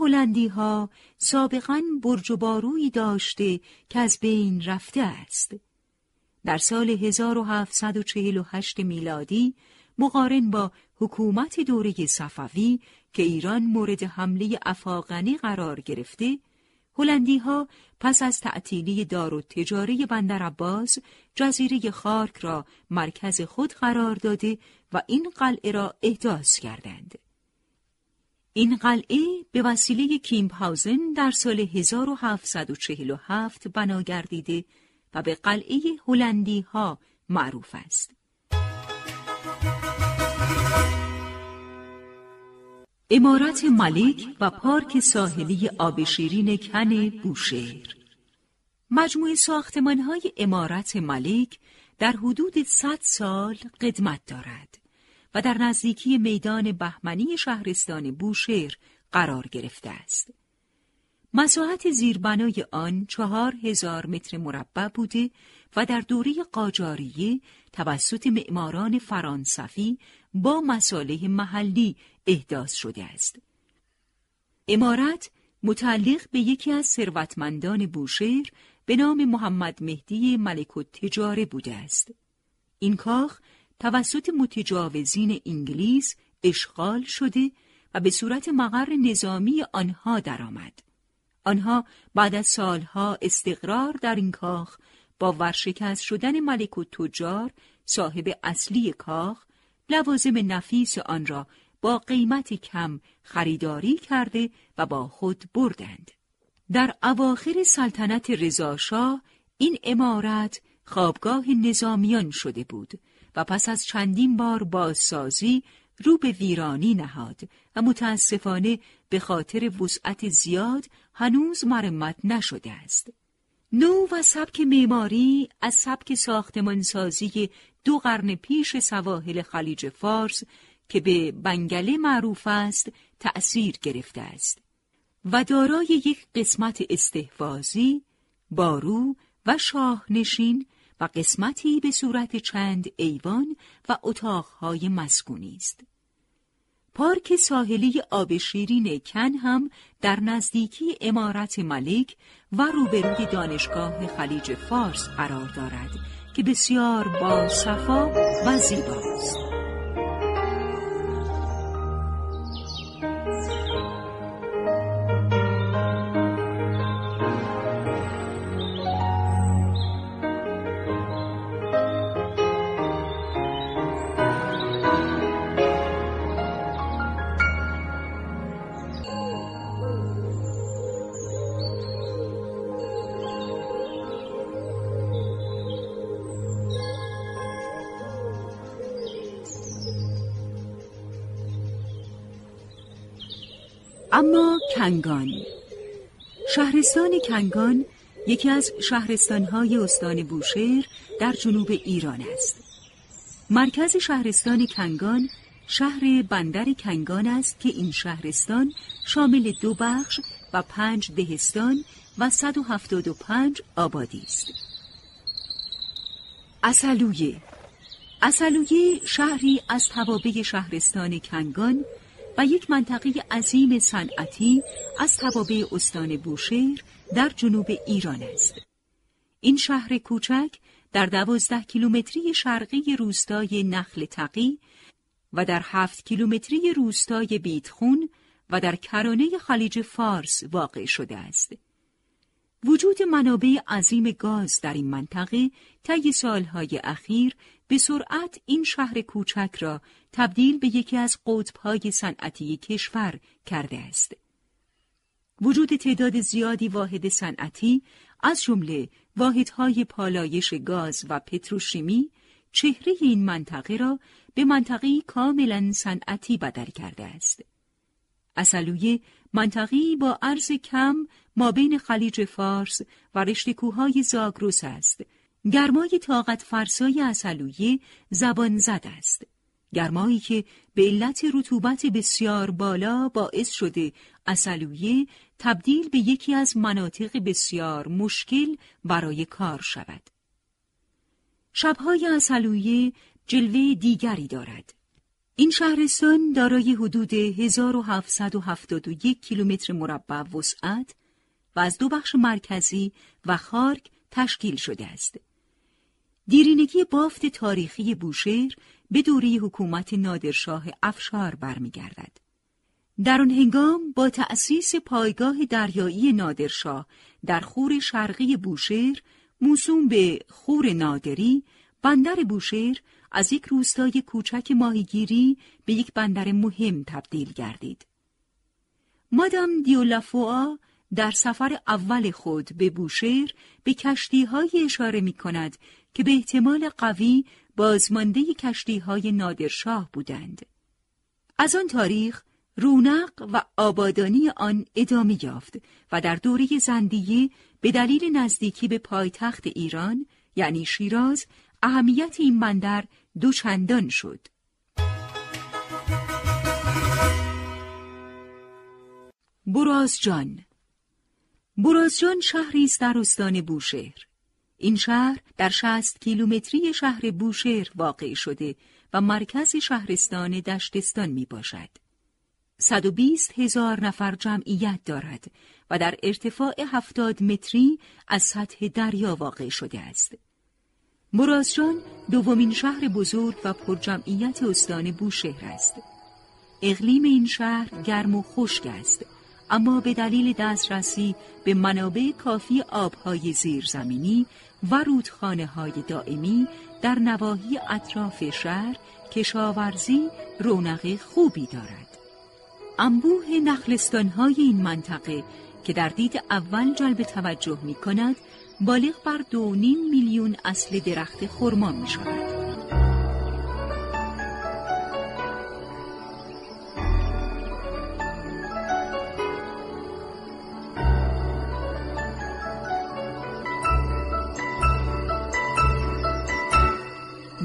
هلندی ها سابقا برج و بارویی داشته که از بین رفته است. در سال 1748 میلادی مقارن با حکومت دوره صفوی که ایران مورد حمله افاقنی قرار گرفته هلندی ها پس از تعطیلی دار و تجاره بندر عباس جزیره خارک را مرکز خود قرار داده و این قلعه را احداث کردند. این قلعه به وسیله کیمپاوزن در سال 1747 بنا گردیده و به قلعه هلندی ها معروف است. امارت ملک و پارک ساحلی آب شیرین کن بوشهر مجموع های امارت ملک در حدود 100 سال قدمت دارد و در نزدیکی میدان بهمنی شهرستان بوشهر قرار گرفته است. مساحت زیربنای آن چهار هزار متر مربع بوده و در دوره قاجاریه توسط معماران فرانسوی با مصالح محلی احداث شده است. امارت متعلق به یکی از ثروتمندان بوشهر به نام محمد مهدی ملک تجاره بوده است. این کاخ توسط متجاوزین انگلیس اشغال شده و به صورت مقر نظامی آنها درآمد. آنها بعد از سالها استقرار در این کاخ با ورشکست شدن ملک و تجار صاحب اصلی کاخ لوازم نفیس آن را با قیمت کم خریداری کرده و با خود بردند. در اواخر سلطنت رضاشاه این امارت خوابگاه نظامیان شده بود و پس از چندین بار بازسازی رو به ویرانی نهاد و متاسفانه به خاطر وسعت زیاد هنوز مرمت نشده است. نو و سبک معماری از سبک ساختمانسازی دو قرن پیش سواحل خلیج فارس که به بنگله معروف است تأثیر گرفته است و دارای یک قسمت استحفاظی، بارو و شاهنشین و قسمتی به صورت چند ایوان و اتاقهای مسکونی است. پارک ساحلی آب شیرین کن هم در نزدیکی امارت ملک و روبروی دانشگاه خلیج فارس قرار دارد که بسیار با صفا و زیباست. اما کنگان. شهرستان کنگان یکی از شهرستانهای استان بوشهر در جنوب ایران است. مرکز شهرستان کنگان شهر بندر کنگان است که این شهرستان شامل دو بخش و پنج دهستان و 175 آبادی است. اصلویه. اصلویه شهری از توابع شهرستان کنگان و یک منطقه عظیم صنعتی از توابع استان بوشهر در جنوب ایران است. این شهر کوچک در دوازده کیلومتری شرقی روستای نخل تقی و در هفت کیلومتری روستای بیتخون و در کرانه خلیج فارس واقع شده است. وجود منابع عظیم گاز در این منطقه طی سالهای اخیر به سرعت این شهر کوچک را تبدیل به یکی از قطبهای صنعتی کشور کرده است. وجود تعداد زیادی واحد صنعتی از جمله واحدهای پالایش گاز و پتروشیمی چهره این منطقه را به منطقه کاملا صنعتی بدل کرده است. اصلویه منطقی با عرض کم ما بین خلیج فارس و رشته کوههای زاگروس است گرمای طاقت فرسای اصلویه زبان زد است. گرمایی که به علت رطوبت بسیار بالا باعث شده اصلویه تبدیل به یکی از مناطق بسیار مشکل برای کار شود. شبهای اصلویه جلوه دیگری دارد. این شهرستان دارای حدود 1771 کیلومتر مربع وسعت و از دو بخش مرکزی و خارک تشکیل شده است. دیرینگی بافت تاریخی بوشهر به دوره حکومت نادرشاه افشار برمیگردد. در آن هنگام با تأسیس پایگاه دریایی نادرشاه در خور شرقی بوشهر موسوم به خور نادری بندر بوشهر از یک روستای کوچک ماهیگیری به یک بندر مهم تبدیل گردید. مادام دیولافوا در سفر اول خود به بوشهر به کشتی های اشاره می کند که به احتمال قوی بازمانده کشتی های نادرشاه بودند. از آن تاریخ رونق و آبادانی آن ادامه یافت و در دوره زندیه به دلیل نزدیکی به پایتخت ایران یعنی شیراز اهمیت این بندر دوچندان شد. برازجان برازجان شهری است در استان بوشهر. این شهر در 60 کیلومتری شهر بوشهر واقع شده و مرکز شهرستان دشتستان می باشد. 120 هزار نفر جمعیت دارد و در ارتفاع 70 متری از سطح دریا واقع شده است. مرازجان دومین شهر بزرگ و پرجمعیت استان بوشهر است. اقلیم این شهر گرم و خشک است اما به دلیل دسترسی به منابع کافی آبهای زیرزمینی و رودخانه های دائمی در نواحی اطراف شهر کشاورزی رونق خوبی دارد. انبوه نخلستان های این منطقه که در دید اول جلب توجه می کند بالغ بر دو نیم میلیون اصل درخت خرما می شود.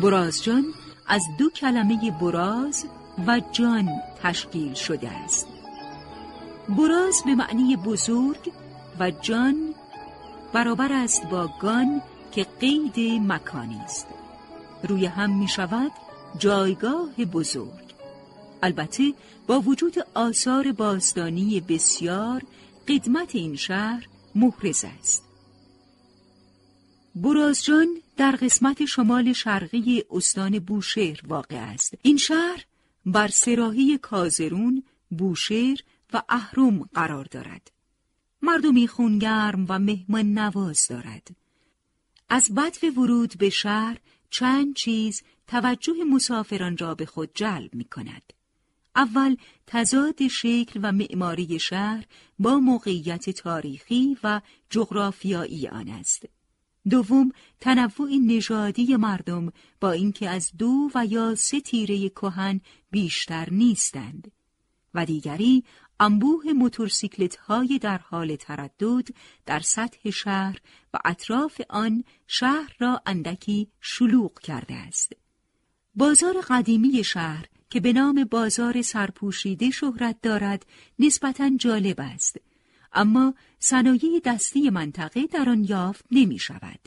برازجان از دو کلمه براز و جان تشکیل شده است. براز به معنی بزرگ و جان برابر است با گان که قید مکانی است. روی هم می شود جایگاه بزرگ. البته با وجود آثار باستانی بسیار قدمت این شهر محرز است. برازجان در قسمت شمال شرقی استان بوشهر واقع است این شهر بر سراحی کازرون، بوشهر و اهرم قرار دارد مردمی خونگرم و مهمان نواز دارد. از بدو ورود به شهر چند چیز توجه مسافران را به خود جلب می کند. اول تضاد شکل و معماری شهر با موقعیت تاریخی و جغرافیایی آن است. دوم تنوع نژادی مردم با اینکه از دو و یا سه تیره کهن بیشتر نیستند و دیگری انبوه موتورسیکلت های در حال تردد در سطح شهر و اطراف آن شهر را اندکی شلوغ کرده است. بازار قدیمی شهر که به نام بازار سرپوشیده شهرت دارد نسبتا جالب است اما صنایع دستی منطقه در آن یافت نمی شود.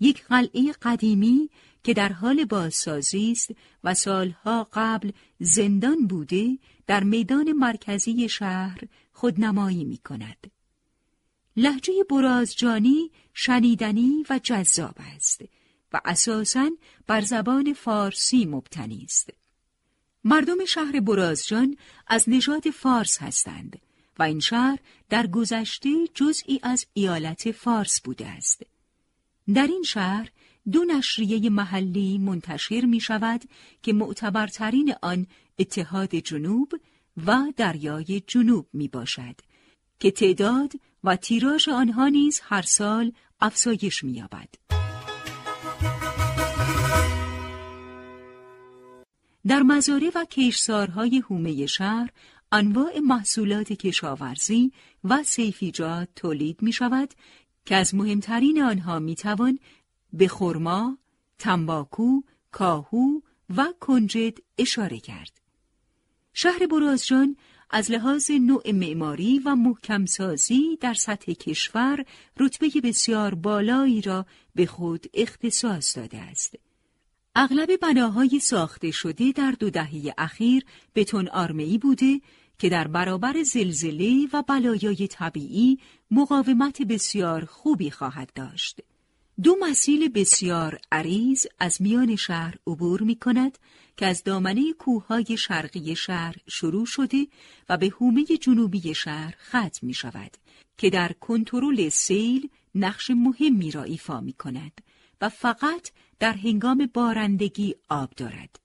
یک قلعه قدیمی که در حال بازسازی است و سالها قبل زندان بوده در میدان مرکزی شهر خودنمایی می کند. لحجه برازجانی شنیدنی و جذاب است و اساساً بر زبان فارسی مبتنی است. مردم شهر برازجان از نژاد فارس هستند و این شهر در گذشته جزئی از ایالت فارس بوده است. در این شهر دو نشریه محلی منتشر می شود که معتبرترین آن اتحاد جنوب و دریای جنوب می باشد که تعداد و تیراژ آنها نیز هر سال افزایش می یابد. در مزاره و کشسارهای هومه شهر انواع محصولات کشاورزی و سیفیجات تولید می شود که از مهمترین آنها می توان به خرما، تنباکو، کاهو و کنجد اشاره کرد. شهر برازجان از لحاظ نوع معماری و محکمسازی در سطح کشور رتبه بسیار بالایی را به خود اختصاص داده است. اغلب بناهای ساخته شده در دو دهه اخیر بتون آرمه‌ای بوده که در برابر زلزله و بلایای طبیعی مقاومت بسیار خوبی خواهد داشت. دو مسیل بسیار عریض از میان شهر عبور می کند که از دامنه کوههای شرقی شهر شروع شده و به حومه جنوبی شهر ختم می شود که در کنترل سیل نقش مهمی را ایفا می کند و فقط در هنگام بارندگی آب دارد.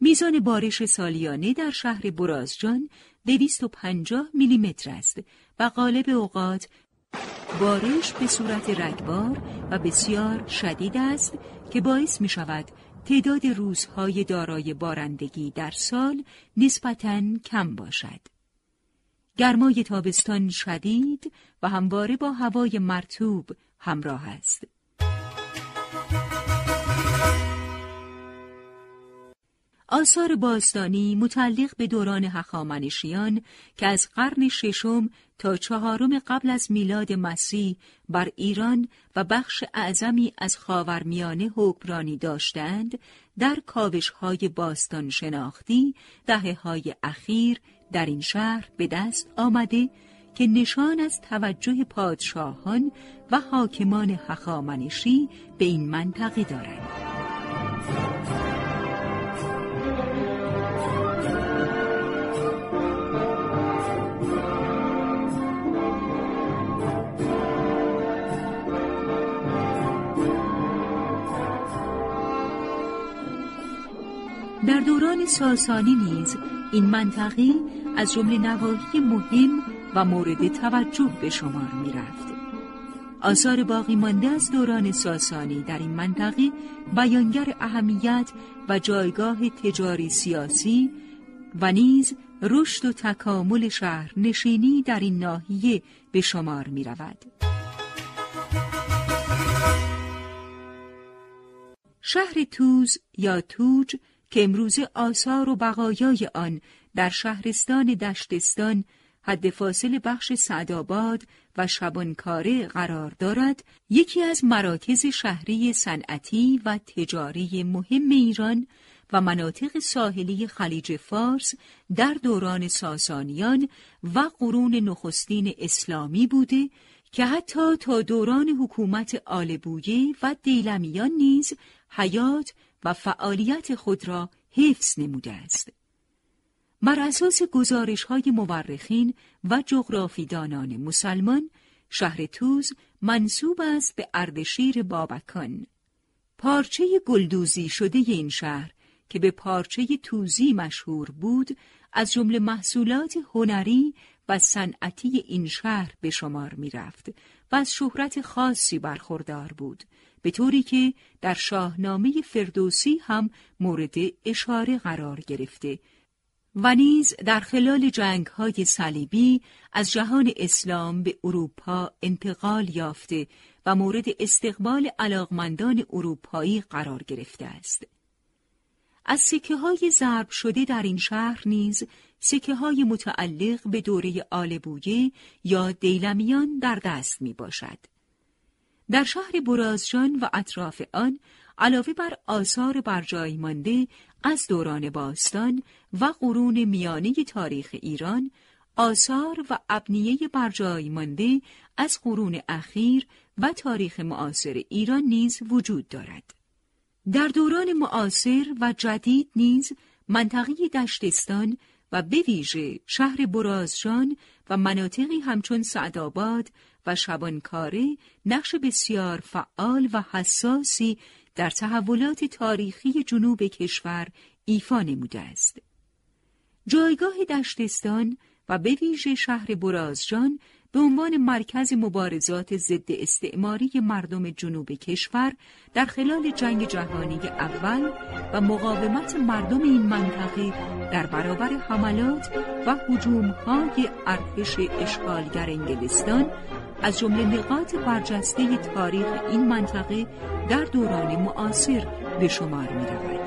میزان بارش سالیانه در شهر برازجان 250 میلیمتر است و غالب اوقات بارش به صورت رگبار و بسیار شدید است که باعث می شود تعداد روزهای دارای بارندگی در سال نسبتاً کم باشد. گرمای تابستان شدید و همواره با هوای مرتوب همراه است. آثار باستانی متعلق به دوران هخامنشیان که از قرن ششم تا چهارم قبل از میلاد مسیح بر ایران و بخش اعظمی از خاورمیانه حکمرانی داشتند در کاوش های باستان شناختی دهه های اخیر در این شهر به دست آمده که نشان از توجه پادشاهان و حاکمان هخامنشی به این منطقه دارند. دوران ساسانی نیز این منطقه از جمله نواحی مهم و مورد توجه به شمار می رفت. آثار باقی مانده از دوران ساسانی در این منطقه بیانگر اهمیت و جایگاه تجاری سیاسی و نیز رشد و تکامل شهر نشینی در این ناحیه به شمار می رود. شهر توز یا توج که امروز آثار و بقایای آن در شهرستان دشتستان حد فاصل بخش سعدآباد و شبانکاره قرار دارد یکی از مراکز شهری صنعتی و تجاری مهم ایران و مناطق ساحلی خلیج فارس در دوران ساسانیان و قرون نخستین اسلامی بوده که حتی تا دوران حکومت آلبویه و دیلمیان نیز حیات و فعالیت خود را حفظ نموده است. بر اساس گزارش های مورخین و جغرافیدانان مسلمان، شهر توز منصوب است به اردشیر بابکان. پارچه گلدوزی شده این شهر که به پارچه توزی مشهور بود، از جمله محصولات هنری و صنعتی این شهر به شمار می رفت و از شهرت خاصی برخوردار بود به طوری که در شاهنامه فردوسی هم مورد اشاره قرار گرفته و نیز در خلال جنگ های صلیبی از جهان اسلام به اروپا انتقال یافته و مورد استقبال علاقمندان اروپایی قرار گرفته است. از سکه های ضرب شده در این شهر نیز سکه های متعلق به دوره آلبویه یا دیلمیان در دست می باشد. در شهر برازجان و اطراف آن علاوه بر آثار برجای مانده از دوران باستان و قرون میانه تاریخ ایران آثار و ابنیه برجای مانده از قرون اخیر و تاریخ معاصر ایران نیز وجود دارد. در دوران معاصر و جدید نیز منطقه دشتستان و به ویژه شهر برازجان و مناطقی همچون سعدآباد و شبانکاره نقش بسیار فعال و حساسی در تحولات تاریخی جنوب کشور ایفا نموده است. جایگاه دشتستان و به ویژه شهر برازجان به عنوان مرکز مبارزات ضد استعماری مردم جنوب کشور در خلال جنگ جهانی اول و مقاومت مردم این منطقه در برابر حملات و هجوم‌های ارتش اشغالگر انگلستان از جمله نقاط برجسته تاریخ این منطقه در دوران معاصر به شمار می رود.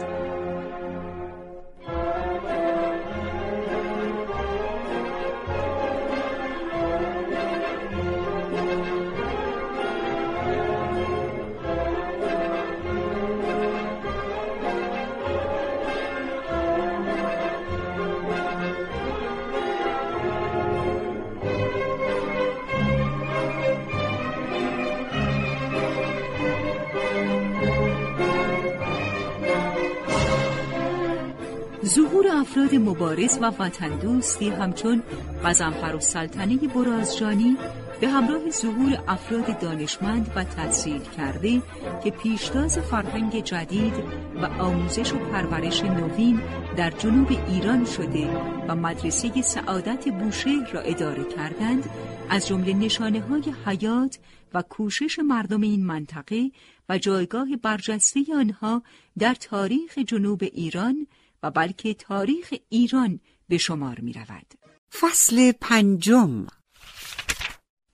افراد مبارز و وطن دوستی همچون قزنفر سلطنه برازجانی به همراه ظهور افراد دانشمند و تحصیل کرده که پیشتاز فرهنگ جدید و آموزش و پرورش نوین در جنوب ایران شده و مدرسه سعادت بوشهر را اداره کردند از جمله نشانه های حیات و کوشش مردم این منطقه و جایگاه برجسته آنها در تاریخ جنوب ایران و بلکه تاریخ ایران به شمار می رود. فصل پنجم.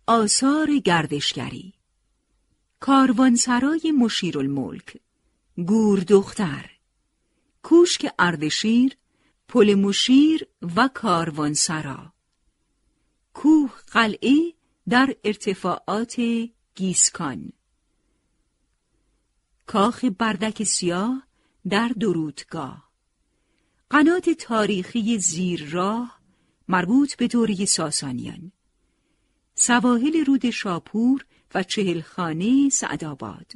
آثار گردشگری. کاروانسرای مشیرالملک. گور دختر. کوشک اردشیر پل مشیر و کاروانسرا. کوه قلعه در ارتفاعات گیسکان. کاخ بردک سیاه در درودگاه. قنات تاریخی زیر راه مربوط به دوره ساسانیان. سواحل رود شاپور و چهلخانه سعدآباد.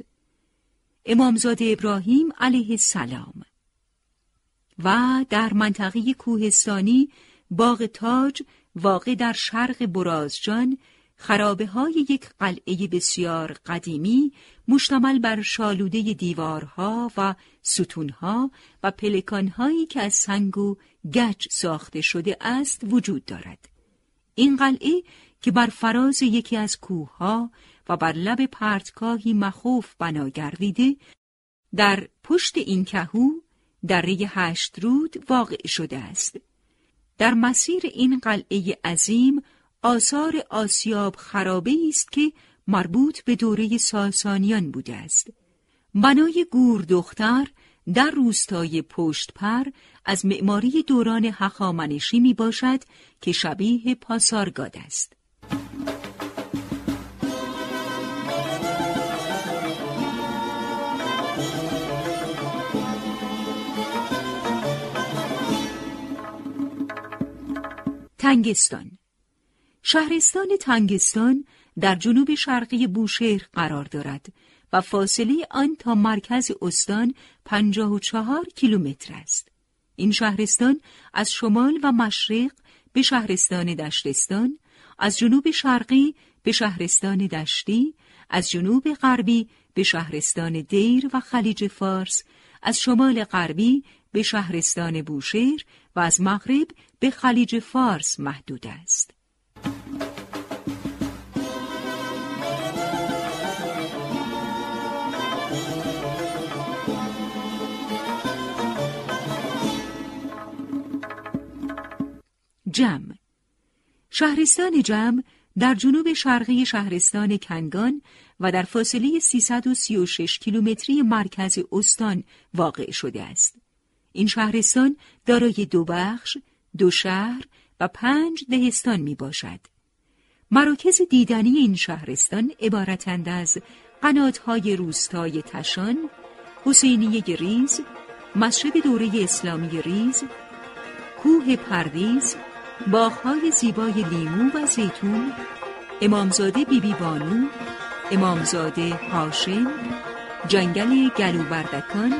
امامزاده ابراهیم علیه السلام. و در منطقه کوهستانی باغ تاج واقع در شرق برازجان خرابه های یک قلعه بسیار قدیمی مشتمل بر شالوده دیوارها و ستونها و پلکانهایی که از سنگ و گچ ساخته شده است وجود دارد. این قلعه که بر فراز یکی از کوهها و بر لب پرتگاهی مخوف بنا گردیده در پشت این کهو دره هشت رود واقع شده است. در مسیر این قلعه عظیم آثار آسیاب خرابه است که مربوط به دوره ساسانیان بوده است. بنای گور دختر در روستای پشتپر از معماری دوران هخامنشی می باشد که شبیه پاسارگاد است. تنگستان شهرستان تنگستان در جنوب شرقی بوشهر قرار دارد و فاصله آن تا مرکز استان 54 کیلومتر است. این شهرستان از شمال و مشرق به شهرستان دشتستان، از جنوب شرقی به شهرستان دشتی، از جنوب غربی به شهرستان دیر و خلیج فارس، از شمال غربی به شهرستان بوشهر و از مغرب به خلیج فارس محدود است. جم شهرستان جم در جنوب شرقی شهرستان کنگان و در فاصله 336 کیلومتری مرکز استان واقع شده است. این شهرستان دارای دو بخش، دو شهر و پنج دهستان می باشد. مراکز دیدنی این شهرستان عبارتند از قناتهای روستای تشان، حسینیه ریز، مسجد دوره اسلامی ریز، کوه پردیز، باغهای زیبای لیمو و زیتون، امامزاده بیبی بانو، امامزاده هاشم، جنگل گلوبردکان،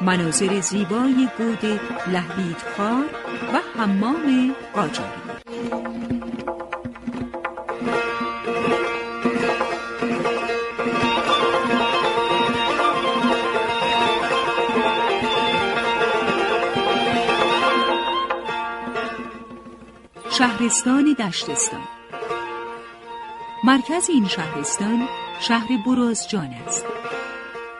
مناظر زیبای گود لحبیدخار و حمام قاجاری شهرستان دشتستان. مرکز این شهرستان شهر برازجان است.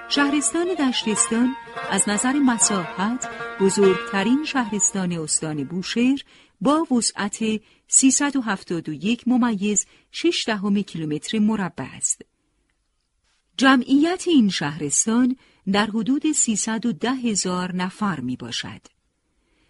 شهرستان دشتستان از نظر مساحت بزرگترین شهرستان استان بوشهر با وسعت 371 ممیز 6 دهم کیلومتر مربع است. جمعیت این شهرستان در حدود 310 هزار نفر می باشد.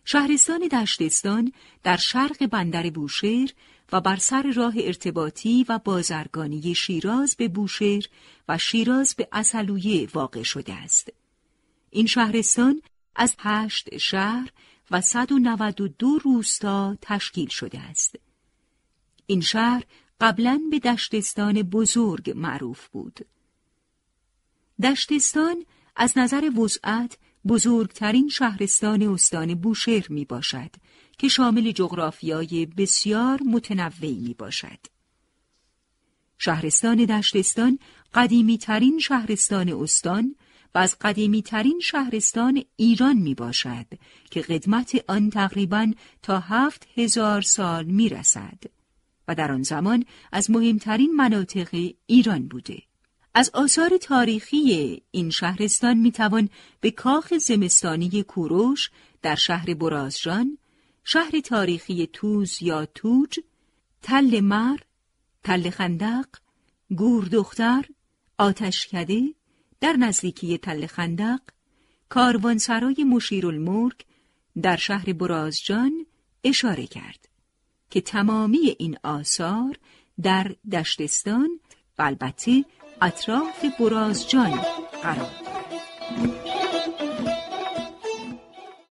شهرستان دشتستان در شرق بندر بوشهر و بر سر راه ارتباطی و بازرگانی شیراز به بوشهر و شیراز به اصلویه واقع شده است. این شهرستان از هشت شهر و 192 روستا تشکیل شده است. این شهر قبلا به دشتستان بزرگ معروف بود. دشتستان از نظر وسعت بزرگترین شهرستان استان بوشهر می باشد که شامل جغرافیای بسیار متنوعی می باشد. شهرستان دشتستان قدیمی ترین شهرستان استان و از قدیمی ترین شهرستان ایران می باشد که قدمت آن تقریبا تا هفت هزار سال می رسد و در آن زمان از مهمترین مناطق ایران بوده. از آثار تاریخی این شهرستان می توان به کاخ زمستانی کوروش در شهر برازجان، شهر تاریخی توز یا توج، تل مر، تل خندق، گور دختر، آتشکده در نزدیکی تل خندق، کاروانسرای مشیرالملک در شهر برازجان اشاره کرد که تمامی این آثار در دشتستان و البته اطراف برازجان قرار دارد.